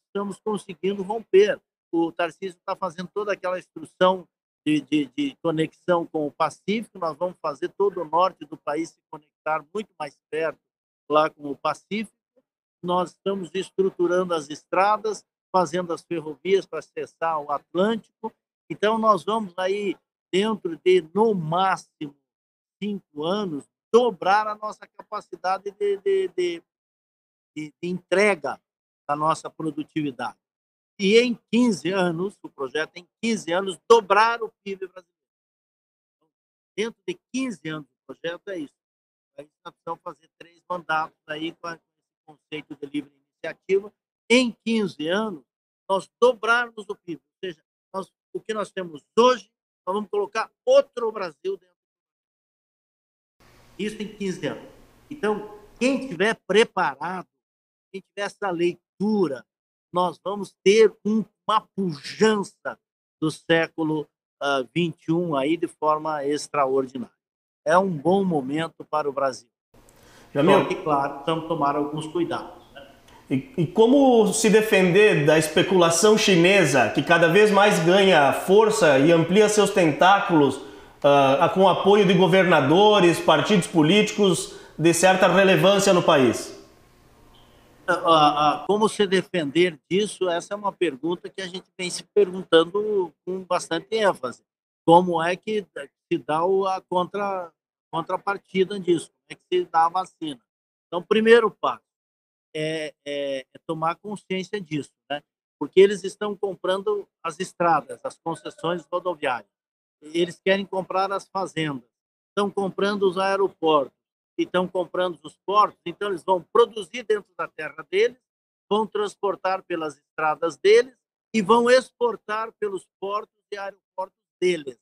estamos conseguindo romper. O Tarcísio está fazendo toda aquela instrução de, de, de, conexão com o Pacífico, nós vamos fazer todo o norte do país se conectar muito mais perto lá com o Pacífico. Nós estamos estruturando as estradas, fazendo as ferrovias para acessar o Atlântico. Então, nós vamos aí, dentro de, no máximo, cinco anos, dobrar a nossa capacidade de, de, de, de entrega da nossa produtividade. E em 15 anos, o projeto em 15 anos, dobrar o PIB brasileiro. Então, dentro de 15 anos do projeto é isso. Aí nós precisamos fazer três mandatos aí com esse conceito de livre iniciativa. Em 15 anos, nós dobrarmos o PIB. Ou seja, nós, o que nós temos hoje, nós vamos colocar outro Brasil dentro do Isso em 15 anos. Então, quem estiver preparado, quem tiver essa leitura, nós vamos ter um, uma pujança do século uh, 21 aí de forma extraordinária. É um bom momento para o Brasil. Jamil. Só que, claro, precisamos tomar alguns cuidados. E, e como se defender da especulação chinesa, que cada vez mais ganha força e amplia seus tentáculos uh, com apoio de governadores, partidos políticos de certa relevância no país? como se defender disso? Essa é uma pergunta que a gente vem se perguntando com bastante ênfase. Como é que se dá a contra, contrapartida disso? Como é que se dá a vacina? Então, primeiro passo é, é, é tomar consciência disso, né? porque eles estão comprando as estradas, as concessões rodoviárias. Eles querem comprar as fazendas, estão comprando os aeroportos, estão comprando os portos, então eles vão produzir dentro da terra deles, vão transportar pelas estradas deles e vão exportar pelos portos e aeroportos deles.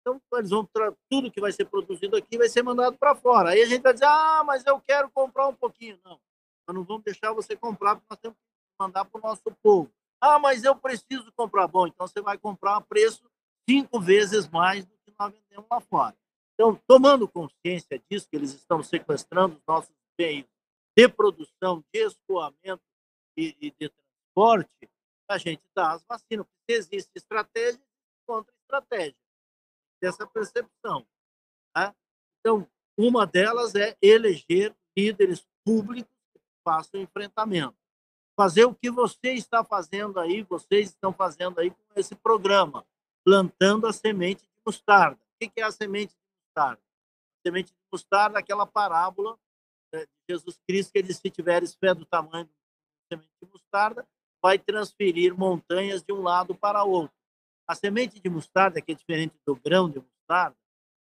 Então, eles vão tudo que vai ser produzido aqui vai ser mandado para fora. Aí a gente vai dizer: ah, mas eu quero comprar um pouquinho. Não, nós não vamos deixar você comprar, porque nós temos que mandar para o nosso povo. Ah, mas eu preciso comprar. Bom, então você vai comprar a preço cinco vezes mais do que nós vendemos lá fora. Então, tomando consciência disso, que eles estão sequestrando os nossos bens de produção, de escoamento e, e de transporte, a gente dá as vacinas. Porque existe estratégia, contra estratégia. Essa percepção. Tá? Então, uma delas é eleger líderes públicos que façam enfrentamento. Fazer o que você está fazendo aí, vocês estão fazendo aí com esse programa, plantando a semente de mostarda. O que é a semente mostarda. A semente de mostarda, aquela parábola né, de Jesus Cristo, que ele se tiveres fé do tamanho da semente de mostarda, vai transferir montanhas de um lado para outro. A semente de mostarda, que é diferente do grão de mostarda,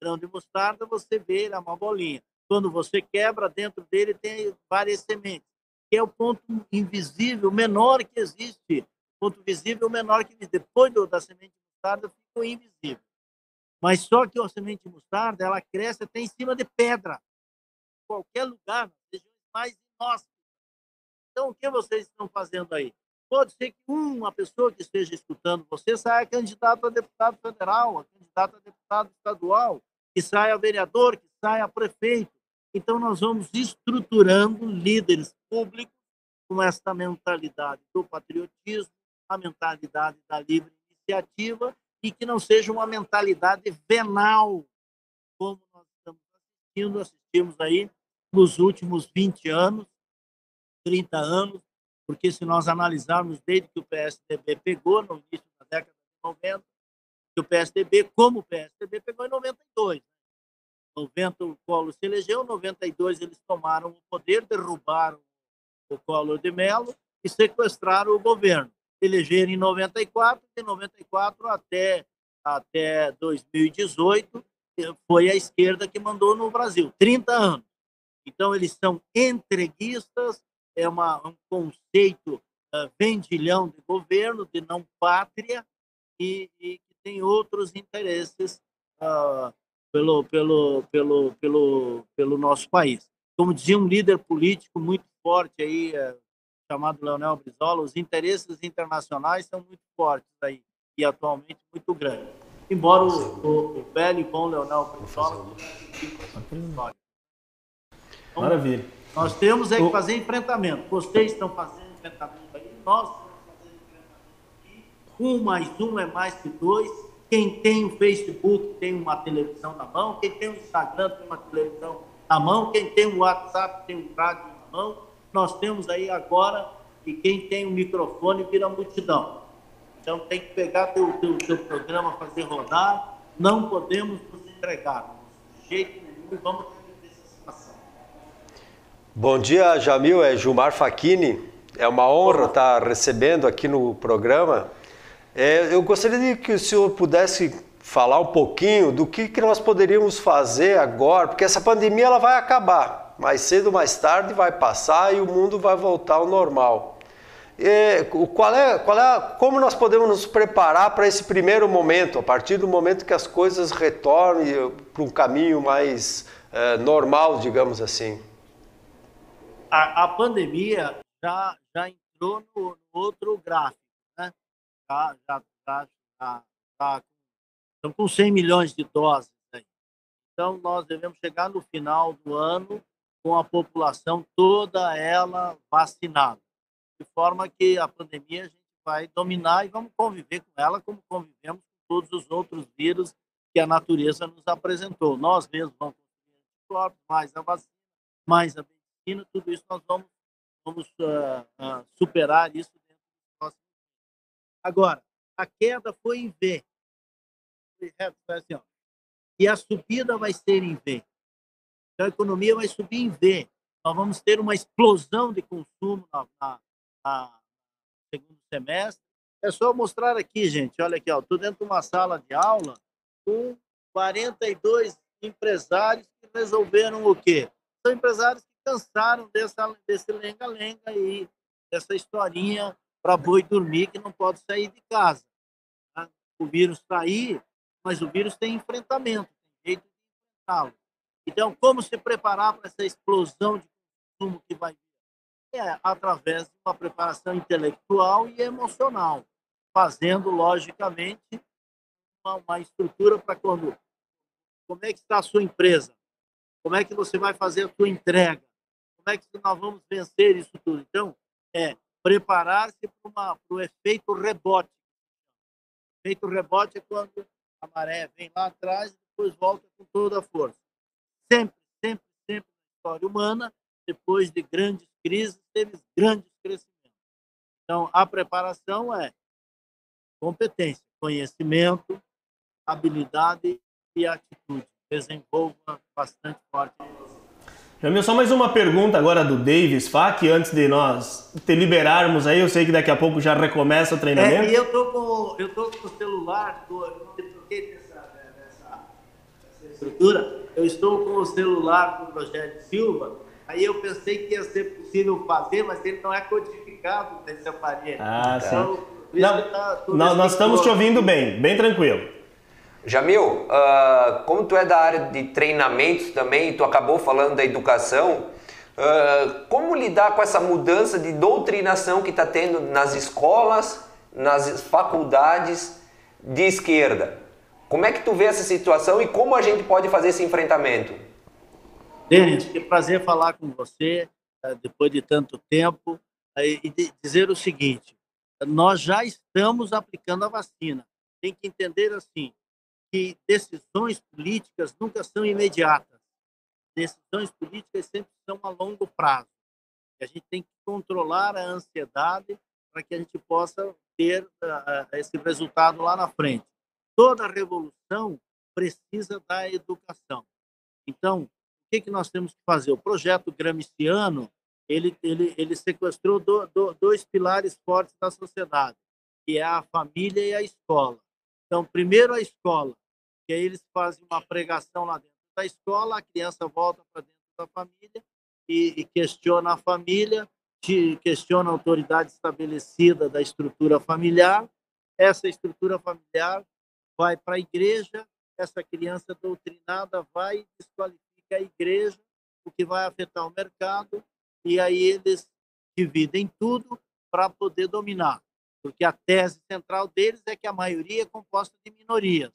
grão de mostarda você vê é uma bolinha. Quando você quebra, dentro dele tem várias sementes, que é o ponto invisível menor que existe. O ponto visível menor que existe. Depois do, da semente mostarda, fica invisível. Mas só que a semente mostarda, ela cresce até em cima de pedra. Qualquer lugar, regiões mais inóspitas. Então, o que vocês estão fazendo aí? Pode ser que uma pessoa que esteja escutando você saia candidato a deputado federal, a candidato a deputado estadual, que saia vereador, que saia prefeito. Então, nós vamos estruturando líderes públicos com essa mentalidade do patriotismo, a mentalidade da livre iniciativa e que não seja uma mentalidade venal, como nós estamos assistindo, assistimos aí nos últimos 20 anos, 30 anos, porque se nós analisarmos desde que o PSDB pegou no início da década de 90, que o PSDB, como o PSDB, pegou em 92. 90 o Collor se elegeu, em 92 eles tomaram o poder, derrubaram o Collor de Mello e sequestraram o governo. Elegeram em 94, de 94 até, até 2018 foi a esquerda que mandou no Brasil, 30 anos. Então eles são entreguistas, é uma, um conceito uh, vendilhão de governo, de não pátria, e, e tem outros interesses uh, pelo, pelo, pelo, pelo, pelo nosso país. Como dizia um líder político muito forte aí, uh, chamado Leonel Brizola, os interesses internacionais são muito fortes aí, e atualmente muito grandes. Embora o, o, o velho e bom Leonel Brizola... Maravilha. Nós temos é que fazer enfrentamento. Vocês estão fazendo enfrentamento aí, nós estamos fazendo enfrentamento aqui. Um mais um é mais que dois. Quem tem o Facebook tem uma televisão na mão. Quem tem o Instagram tem uma televisão na mão. Quem tem o WhatsApp tem um rádio na mão. Nós temos aí agora e quem tem o microfone vira multidão. Então tem que pegar teu, teu, teu programa, fazer rodar. Não podemos nos entregar. De jeito nenhum, vamos Bom dia, Jamil. É Gilmar Facchini. É uma honra estar recebendo aqui no programa. É, eu gostaria de que o senhor pudesse falar um pouquinho do que, que nós poderíamos fazer agora, porque essa pandemia ela vai acabar. Mais cedo ou mais tarde vai passar e o mundo vai voltar ao normal. É, qual é, qual é, como nós podemos nos preparar para esse primeiro momento, a partir do momento que as coisas retornem para um caminho mais é, normal, digamos assim? a, a pandemia já, já entrou no, outro gráfico? Já, já, já, já, já estão com 100 milhões de doses. Aí. Então, nós devemos chegar no final do ano com a população toda ela vacinada, de forma que a pandemia a gente vai dominar e vamos conviver com ela como convivemos com todos os outros vírus que a natureza nos apresentou. Nós mesmos vamos anticorpos, mais a vacina, mais a China, tudo isso nós vamos, vamos uh, uh, superar isso Agora, a queda foi em V. Foi assim. E a subida vai ser em V. Então, a economia vai subir em V. Nós vamos ter uma explosão de consumo na, na, na segundo semestre. É só mostrar aqui, gente. Olha aqui, estou dentro de uma sala de aula com 42 empresários que resolveram o quê? São empresários que cansaram dessa, desse lenga-lenga aí, dessa historinha para boi dormir que não pode sair de casa. Tá? O vírus está aí, mas o vírus tem enfrentamento, tem jeito de enfrentá-lo. Então, como se preparar para essa explosão de consumo que vai vir? É através de uma preparação intelectual e emocional, fazendo, logicamente, uma, uma estrutura para quando. Como é que está a sua empresa? Como é que você vai fazer a sua entrega? como é que nós vamos vencer isso tudo? Então, é preparar-se para o efeito rebote. O efeito rebote é quando a maré vem lá atrás e depois volta com toda a força. Sempre, sempre, sempre na história humana, depois de grandes crises, teve grandes crescimentos. Então, a preparação é competência, conhecimento, habilidade e atitude. Desenvolva bastante forte Jamil, só mais uma pergunta agora do Davis Fac, antes de nós te liberarmos aí, eu sei que daqui a pouco já recomeça o treinamento. É, e eu tô com, eu tô com o celular, tô, eu troquei dessa, dessa, dessa estrutura, eu estou com o celular do Rogério Silva, aí eu pensei que ia ser possível fazer, mas ele não é codificado nesse aparelho. Ah, então, sim. Não, tá nós estamos te ouvindo bem, bem tranquilo. Jamil, uh, como tu é da área de treinamentos também, tu acabou falando da educação, uh, como lidar com essa mudança de doutrinação que está tendo nas escolas, nas faculdades de esquerda? Como é que tu vê essa situação e como a gente pode fazer esse enfrentamento? Denis, que prazer falar com você uh, depois de tanto tempo e dizer o seguinte: nós já estamos aplicando a vacina. Tem que entender assim: que decisões políticas nunca são imediatas. Decisões políticas sempre são a longo prazo. E a gente tem que controlar a ansiedade para que a gente possa ter uh, esse resultado lá na frente. Toda revolução precisa da educação. Então, o que, que nós temos que fazer? O projeto Gramsciano ele, ele, ele sequestrou do, do, dois pilares fortes da sociedade, que é a família e a escola. Então, primeiro a escola, que aí eles fazem uma pregação lá dentro da escola, a criança volta para dentro da família e, e questiona a família, questiona a autoridade estabelecida da estrutura familiar. Essa estrutura familiar vai para a igreja, essa criança doutrinada vai e desqualifica a igreja, o que vai afetar o mercado, e aí eles dividem tudo para poder dominar, porque a tese central deles é que a maioria é composta de minorias.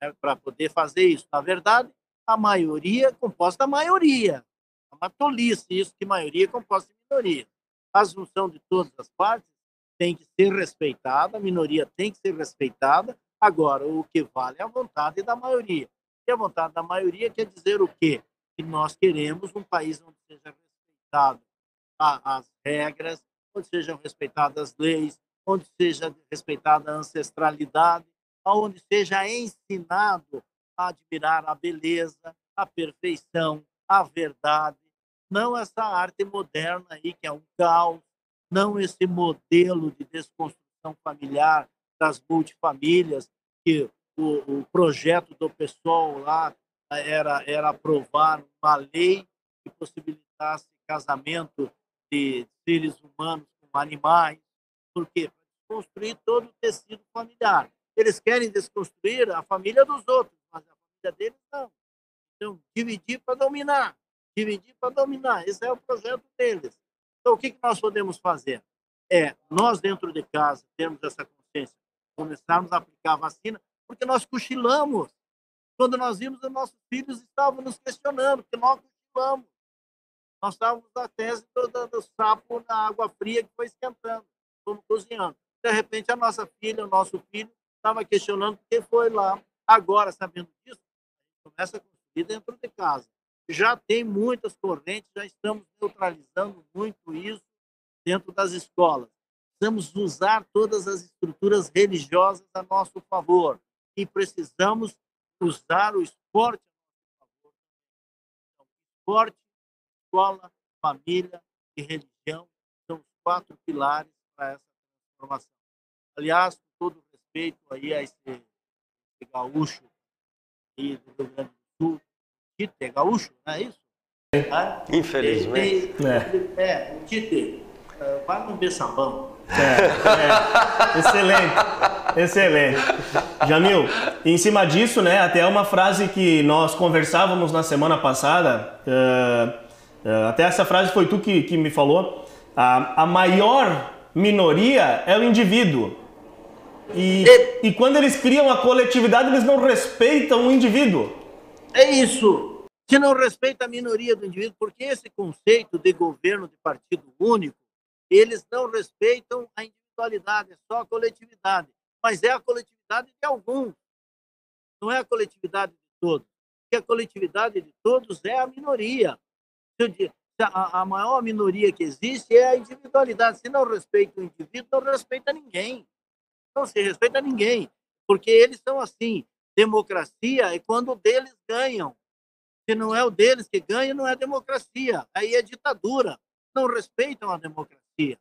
Né? Para poder fazer isso, na verdade, a maioria é composta da maioria. É uma tolice isso que maioria é composta de minoria. A assunção de todas as partes tem que ser respeitada, a minoria tem que ser respeitada. Agora, o que vale é a vontade da maioria. E a vontade da maioria quer dizer o quê? Que nós queremos um país onde seja respeitado as regras, onde sejam respeitadas as leis, onde seja respeitada a ancestralidade, onde seja ensinado a admirar a beleza, a perfeição, a verdade, não essa arte moderna aí que é um caos, não esse modelo de desconstrução familiar das multifamílias que o, o projeto do pessoal lá era era aprovar uma lei que possibilitasse casamento de seres humanos com animais. Por quê? Para desconstruir todo o tecido familiar. Eles querem desconstruir a família dos outros, mas a família deles não. Então, dividir para dominar. Dividir para dominar. Esse é o projeto deles. Então, o que, que nós podemos fazer? É, nós dentro de casa, termos essa consciência, começarmos a aplicar a vacina, porque nós cochilamos. Quando nós vimos, os nossos filhos estavam nos questionando, porque nós cochilamos. Nós estávamos na tese do, do, do sapo na água fria que foi esquentando, como cozinhando. De repente, a nossa filha, o nosso filho, estava questionando porque foi lá. Agora, sabendo disso, começa a construir dentro de casa. Já tem muitas correntes, já estamos neutralizando muito isso dentro das escolas. Precisamos usar todas as estruturas religiosas a nosso favor e precisamos usar o esporte a nosso favor. Então, esporte escola, família e religião são os quatro pilares para essa transformação. Aliás, com todo respeito aí a esse, esse gaúcho aí do Rio Grande do Sul, Tite é gaúcho, não é isso? É. Infelizmente. Ele, ele, é. é, o Tite, uh, vai no Bessabão. É, é. Excelente, excelente. Jamil, em cima disso, né, até uma frase que nós conversávamos na semana passada, uh, é, até essa frase foi tu que, que me falou. A, a maior minoria é o indivíduo. E, e quando eles criam a coletividade, eles não respeitam o indivíduo. É isso. Se não respeita a minoria do indivíduo, porque esse conceito de governo de partido único, eles não respeitam a individualidade, é só a coletividade. Mas é a coletividade de alguns, não é a coletividade de todos. Porque a coletividade de todos é a minoria a, a maior minoria que existe é a individualidade. Se não respeita o indivíduo, não respeita ninguém. Não se respeita ninguém. Porque eles são assim. Democracia é quando deles ganham. Se não é o deles que ganha, não é democracia. Aí é ditadura. Não respeitam a democracia.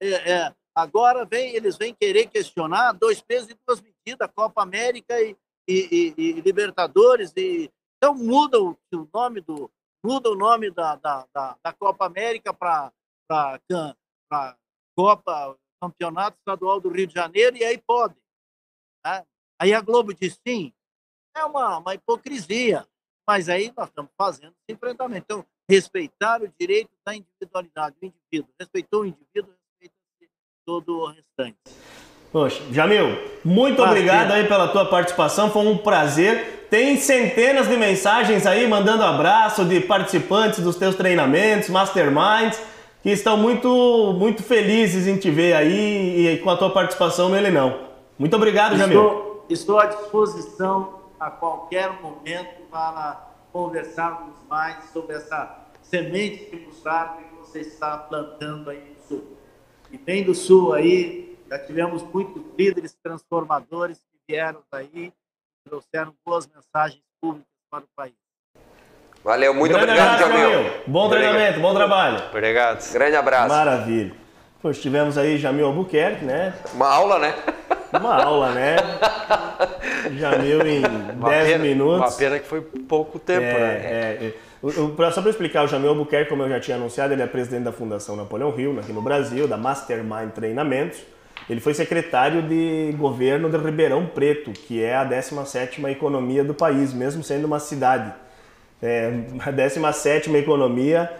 É, é, agora vem, eles vêm querer questionar dois pesos e duas medidas, Copa América e, e, e, e Libertadores. E, então muda o, o nome do muda o nome da, da, da, da Copa América para Copa Campeonato Estadual do Rio de Janeiro e aí pode. Né? Aí a Globo diz sim. É uma, uma hipocrisia. Mas aí nós estamos fazendo esse enfrentamento. Então, respeitar o direito da individualidade do indivíduo. Respeitou o indivíduo, respeita todo o restante. Poxa, Jamil, muito obrigado aí pela tua participação, foi um prazer. Tem centenas de mensagens aí mandando abraço de participantes dos teus treinamentos, masterminds, que estão muito, muito felizes em te ver aí e com a tua participação no Ele Não. Muito obrigado, Jamil. Estou, estou à disposição a qualquer momento para conversarmos mais sobre essa semente de que você está plantando aí no Sul. E bem do Sul aí, já tivemos muitos líderes transformadores que vieram daí, trouxeram boas mensagens públicas para o país. Valeu, muito Grande obrigado, abraço, Jamil. Bom treinamento, bom trabalho. Obrigado. Grande abraço. Maravilha. Pois tivemos aí Jamil Albuquerque, né? Uma aula, né? Uma aula, né? Jamil em 10 minutos. Uma pena que foi pouco tempo, é, né? É, é. Só para explicar, o Jamil Albuquerque, como eu já tinha anunciado, ele é presidente da Fundação Napoleão Hill, aqui no Brasil, da Mastermind Treinamentos. Ele foi secretário de governo de Ribeirão Preto, que é a 17ª economia do país, mesmo sendo uma cidade. É a 17ª economia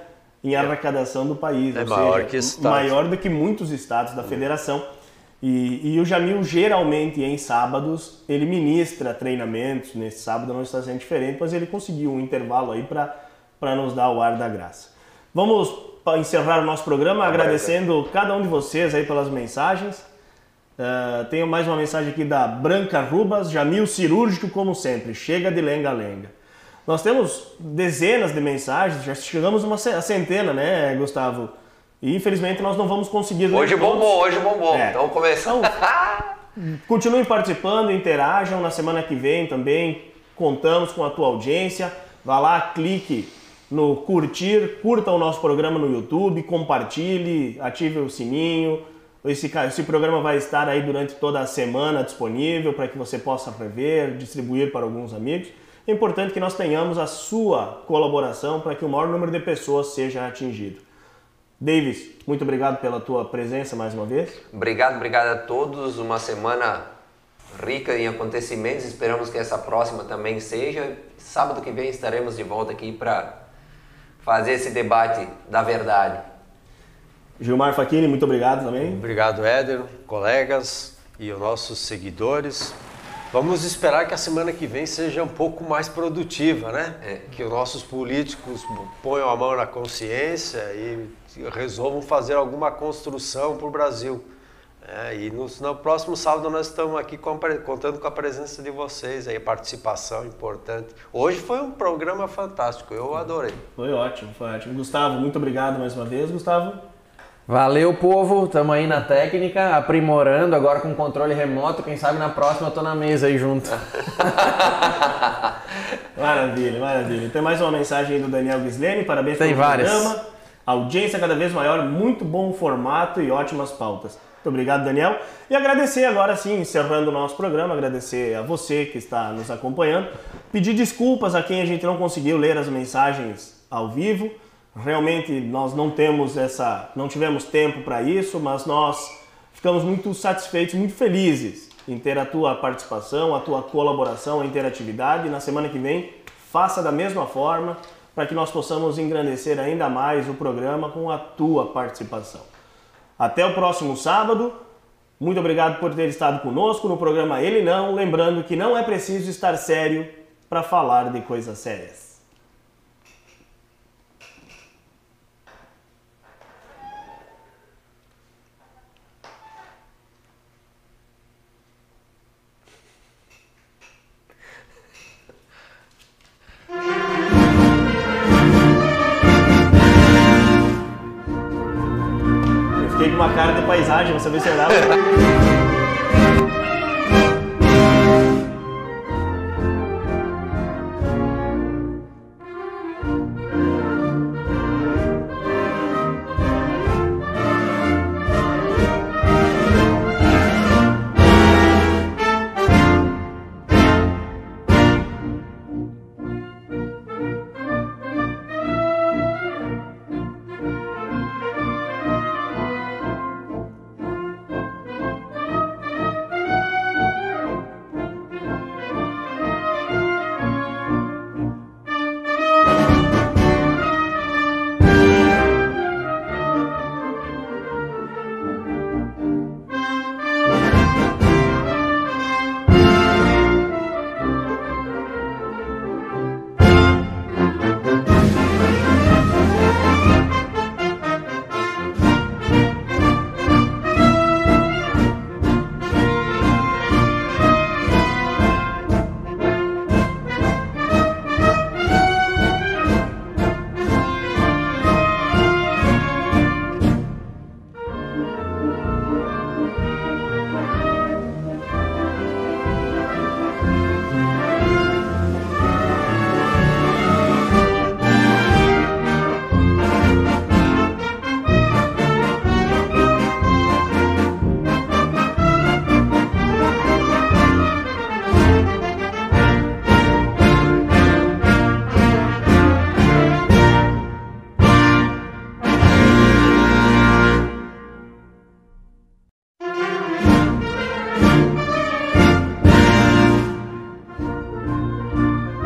em arrecadação do país, é ou maior seja, que estados. maior do que muitos estados da federação. E, e, o Jamil, geralmente, em sábados, ele ministra treinamentos. Nesse sábado não está sendo diferente, mas ele conseguiu um intervalo aí para nos dar o ar da graça. Vamos encerrar o nosso programa agradecendo cada um de vocês aí pelas mensagens. Uh, tenho mais uma mensagem aqui da Branca Rubas, Jamil cirúrgico como sempre, chega de lenga-lenga. Nós temos dezenas de mensagens, já chegamos a uma centena, né, Gustavo? E infelizmente nós não vamos conseguir Hoje todos. bombou, hoje bombou. É. Então começamos. Então, continuem participando, interajam na semana que vem também. Contamos com a tua audiência. Vá lá, clique no curtir, curta o nosso programa no YouTube, compartilhe, ative o sininho. Esse, esse programa vai estar aí durante toda a semana disponível para que você possa rever, distribuir para alguns amigos. É importante que nós tenhamos a sua colaboração para que o maior número de pessoas seja atingido. Davis, muito obrigado pela tua presença mais uma vez. Obrigado, obrigado a todos. Uma semana rica em acontecimentos. Esperamos que essa próxima também seja. Sábado que vem estaremos de volta aqui para fazer esse debate da verdade. Gilmar Facchini, muito obrigado também. Obrigado, Éder, colegas e os nossos seguidores. Vamos esperar que a semana que vem seja um pouco mais produtiva, né? É. Que os nossos políticos ponham a mão na consciência e resolvam fazer alguma construção para o Brasil. É, e no, no, próximo sábado nós estamos aqui com, contando com a presença de vocês, aí, participação importante. Hoje foi um programa fantástico, eu adorei. Foi ótimo, foi ótimo. Gustavo, muito obrigado mais uma vez, Gustavo. Valeu, povo. Estamos aí na técnica, aprimorando agora com controle remoto. Quem sabe na próxima eu tô na mesa aí junto. maravilha, maravilha. Tem mais uma mensagem aí do Daniel Gislene. Parabéns Tem pelo várias. programa. Audiência cada vez maior, muito bom formato e ótimas pautas. Muito obrigado, Daniel. E agradecer agora sim, encerrando o nosso programa, agradecer a você que está nos acompanhando. Pedir desculpas a quem a gente não conseguiu ler as mensagens ao vivo. Realmente nós não temos essa, não tivemos tempo para isso, mas nós ficamos muito satisfeitos, muito felizes em ter a tua participação, a tua colaboração, a interatividade. Na semana que vem, faça da mesma forma para que nós possamos engrandecer ainda mais o programa com a tua participação. Até o próximo sábado. Muito obrigado por ter estado conosco no programa Ele Não, lembrando que não é preciso estar sério para falar de coisas sérias. Uma cara de paisagem, você vê se olhava.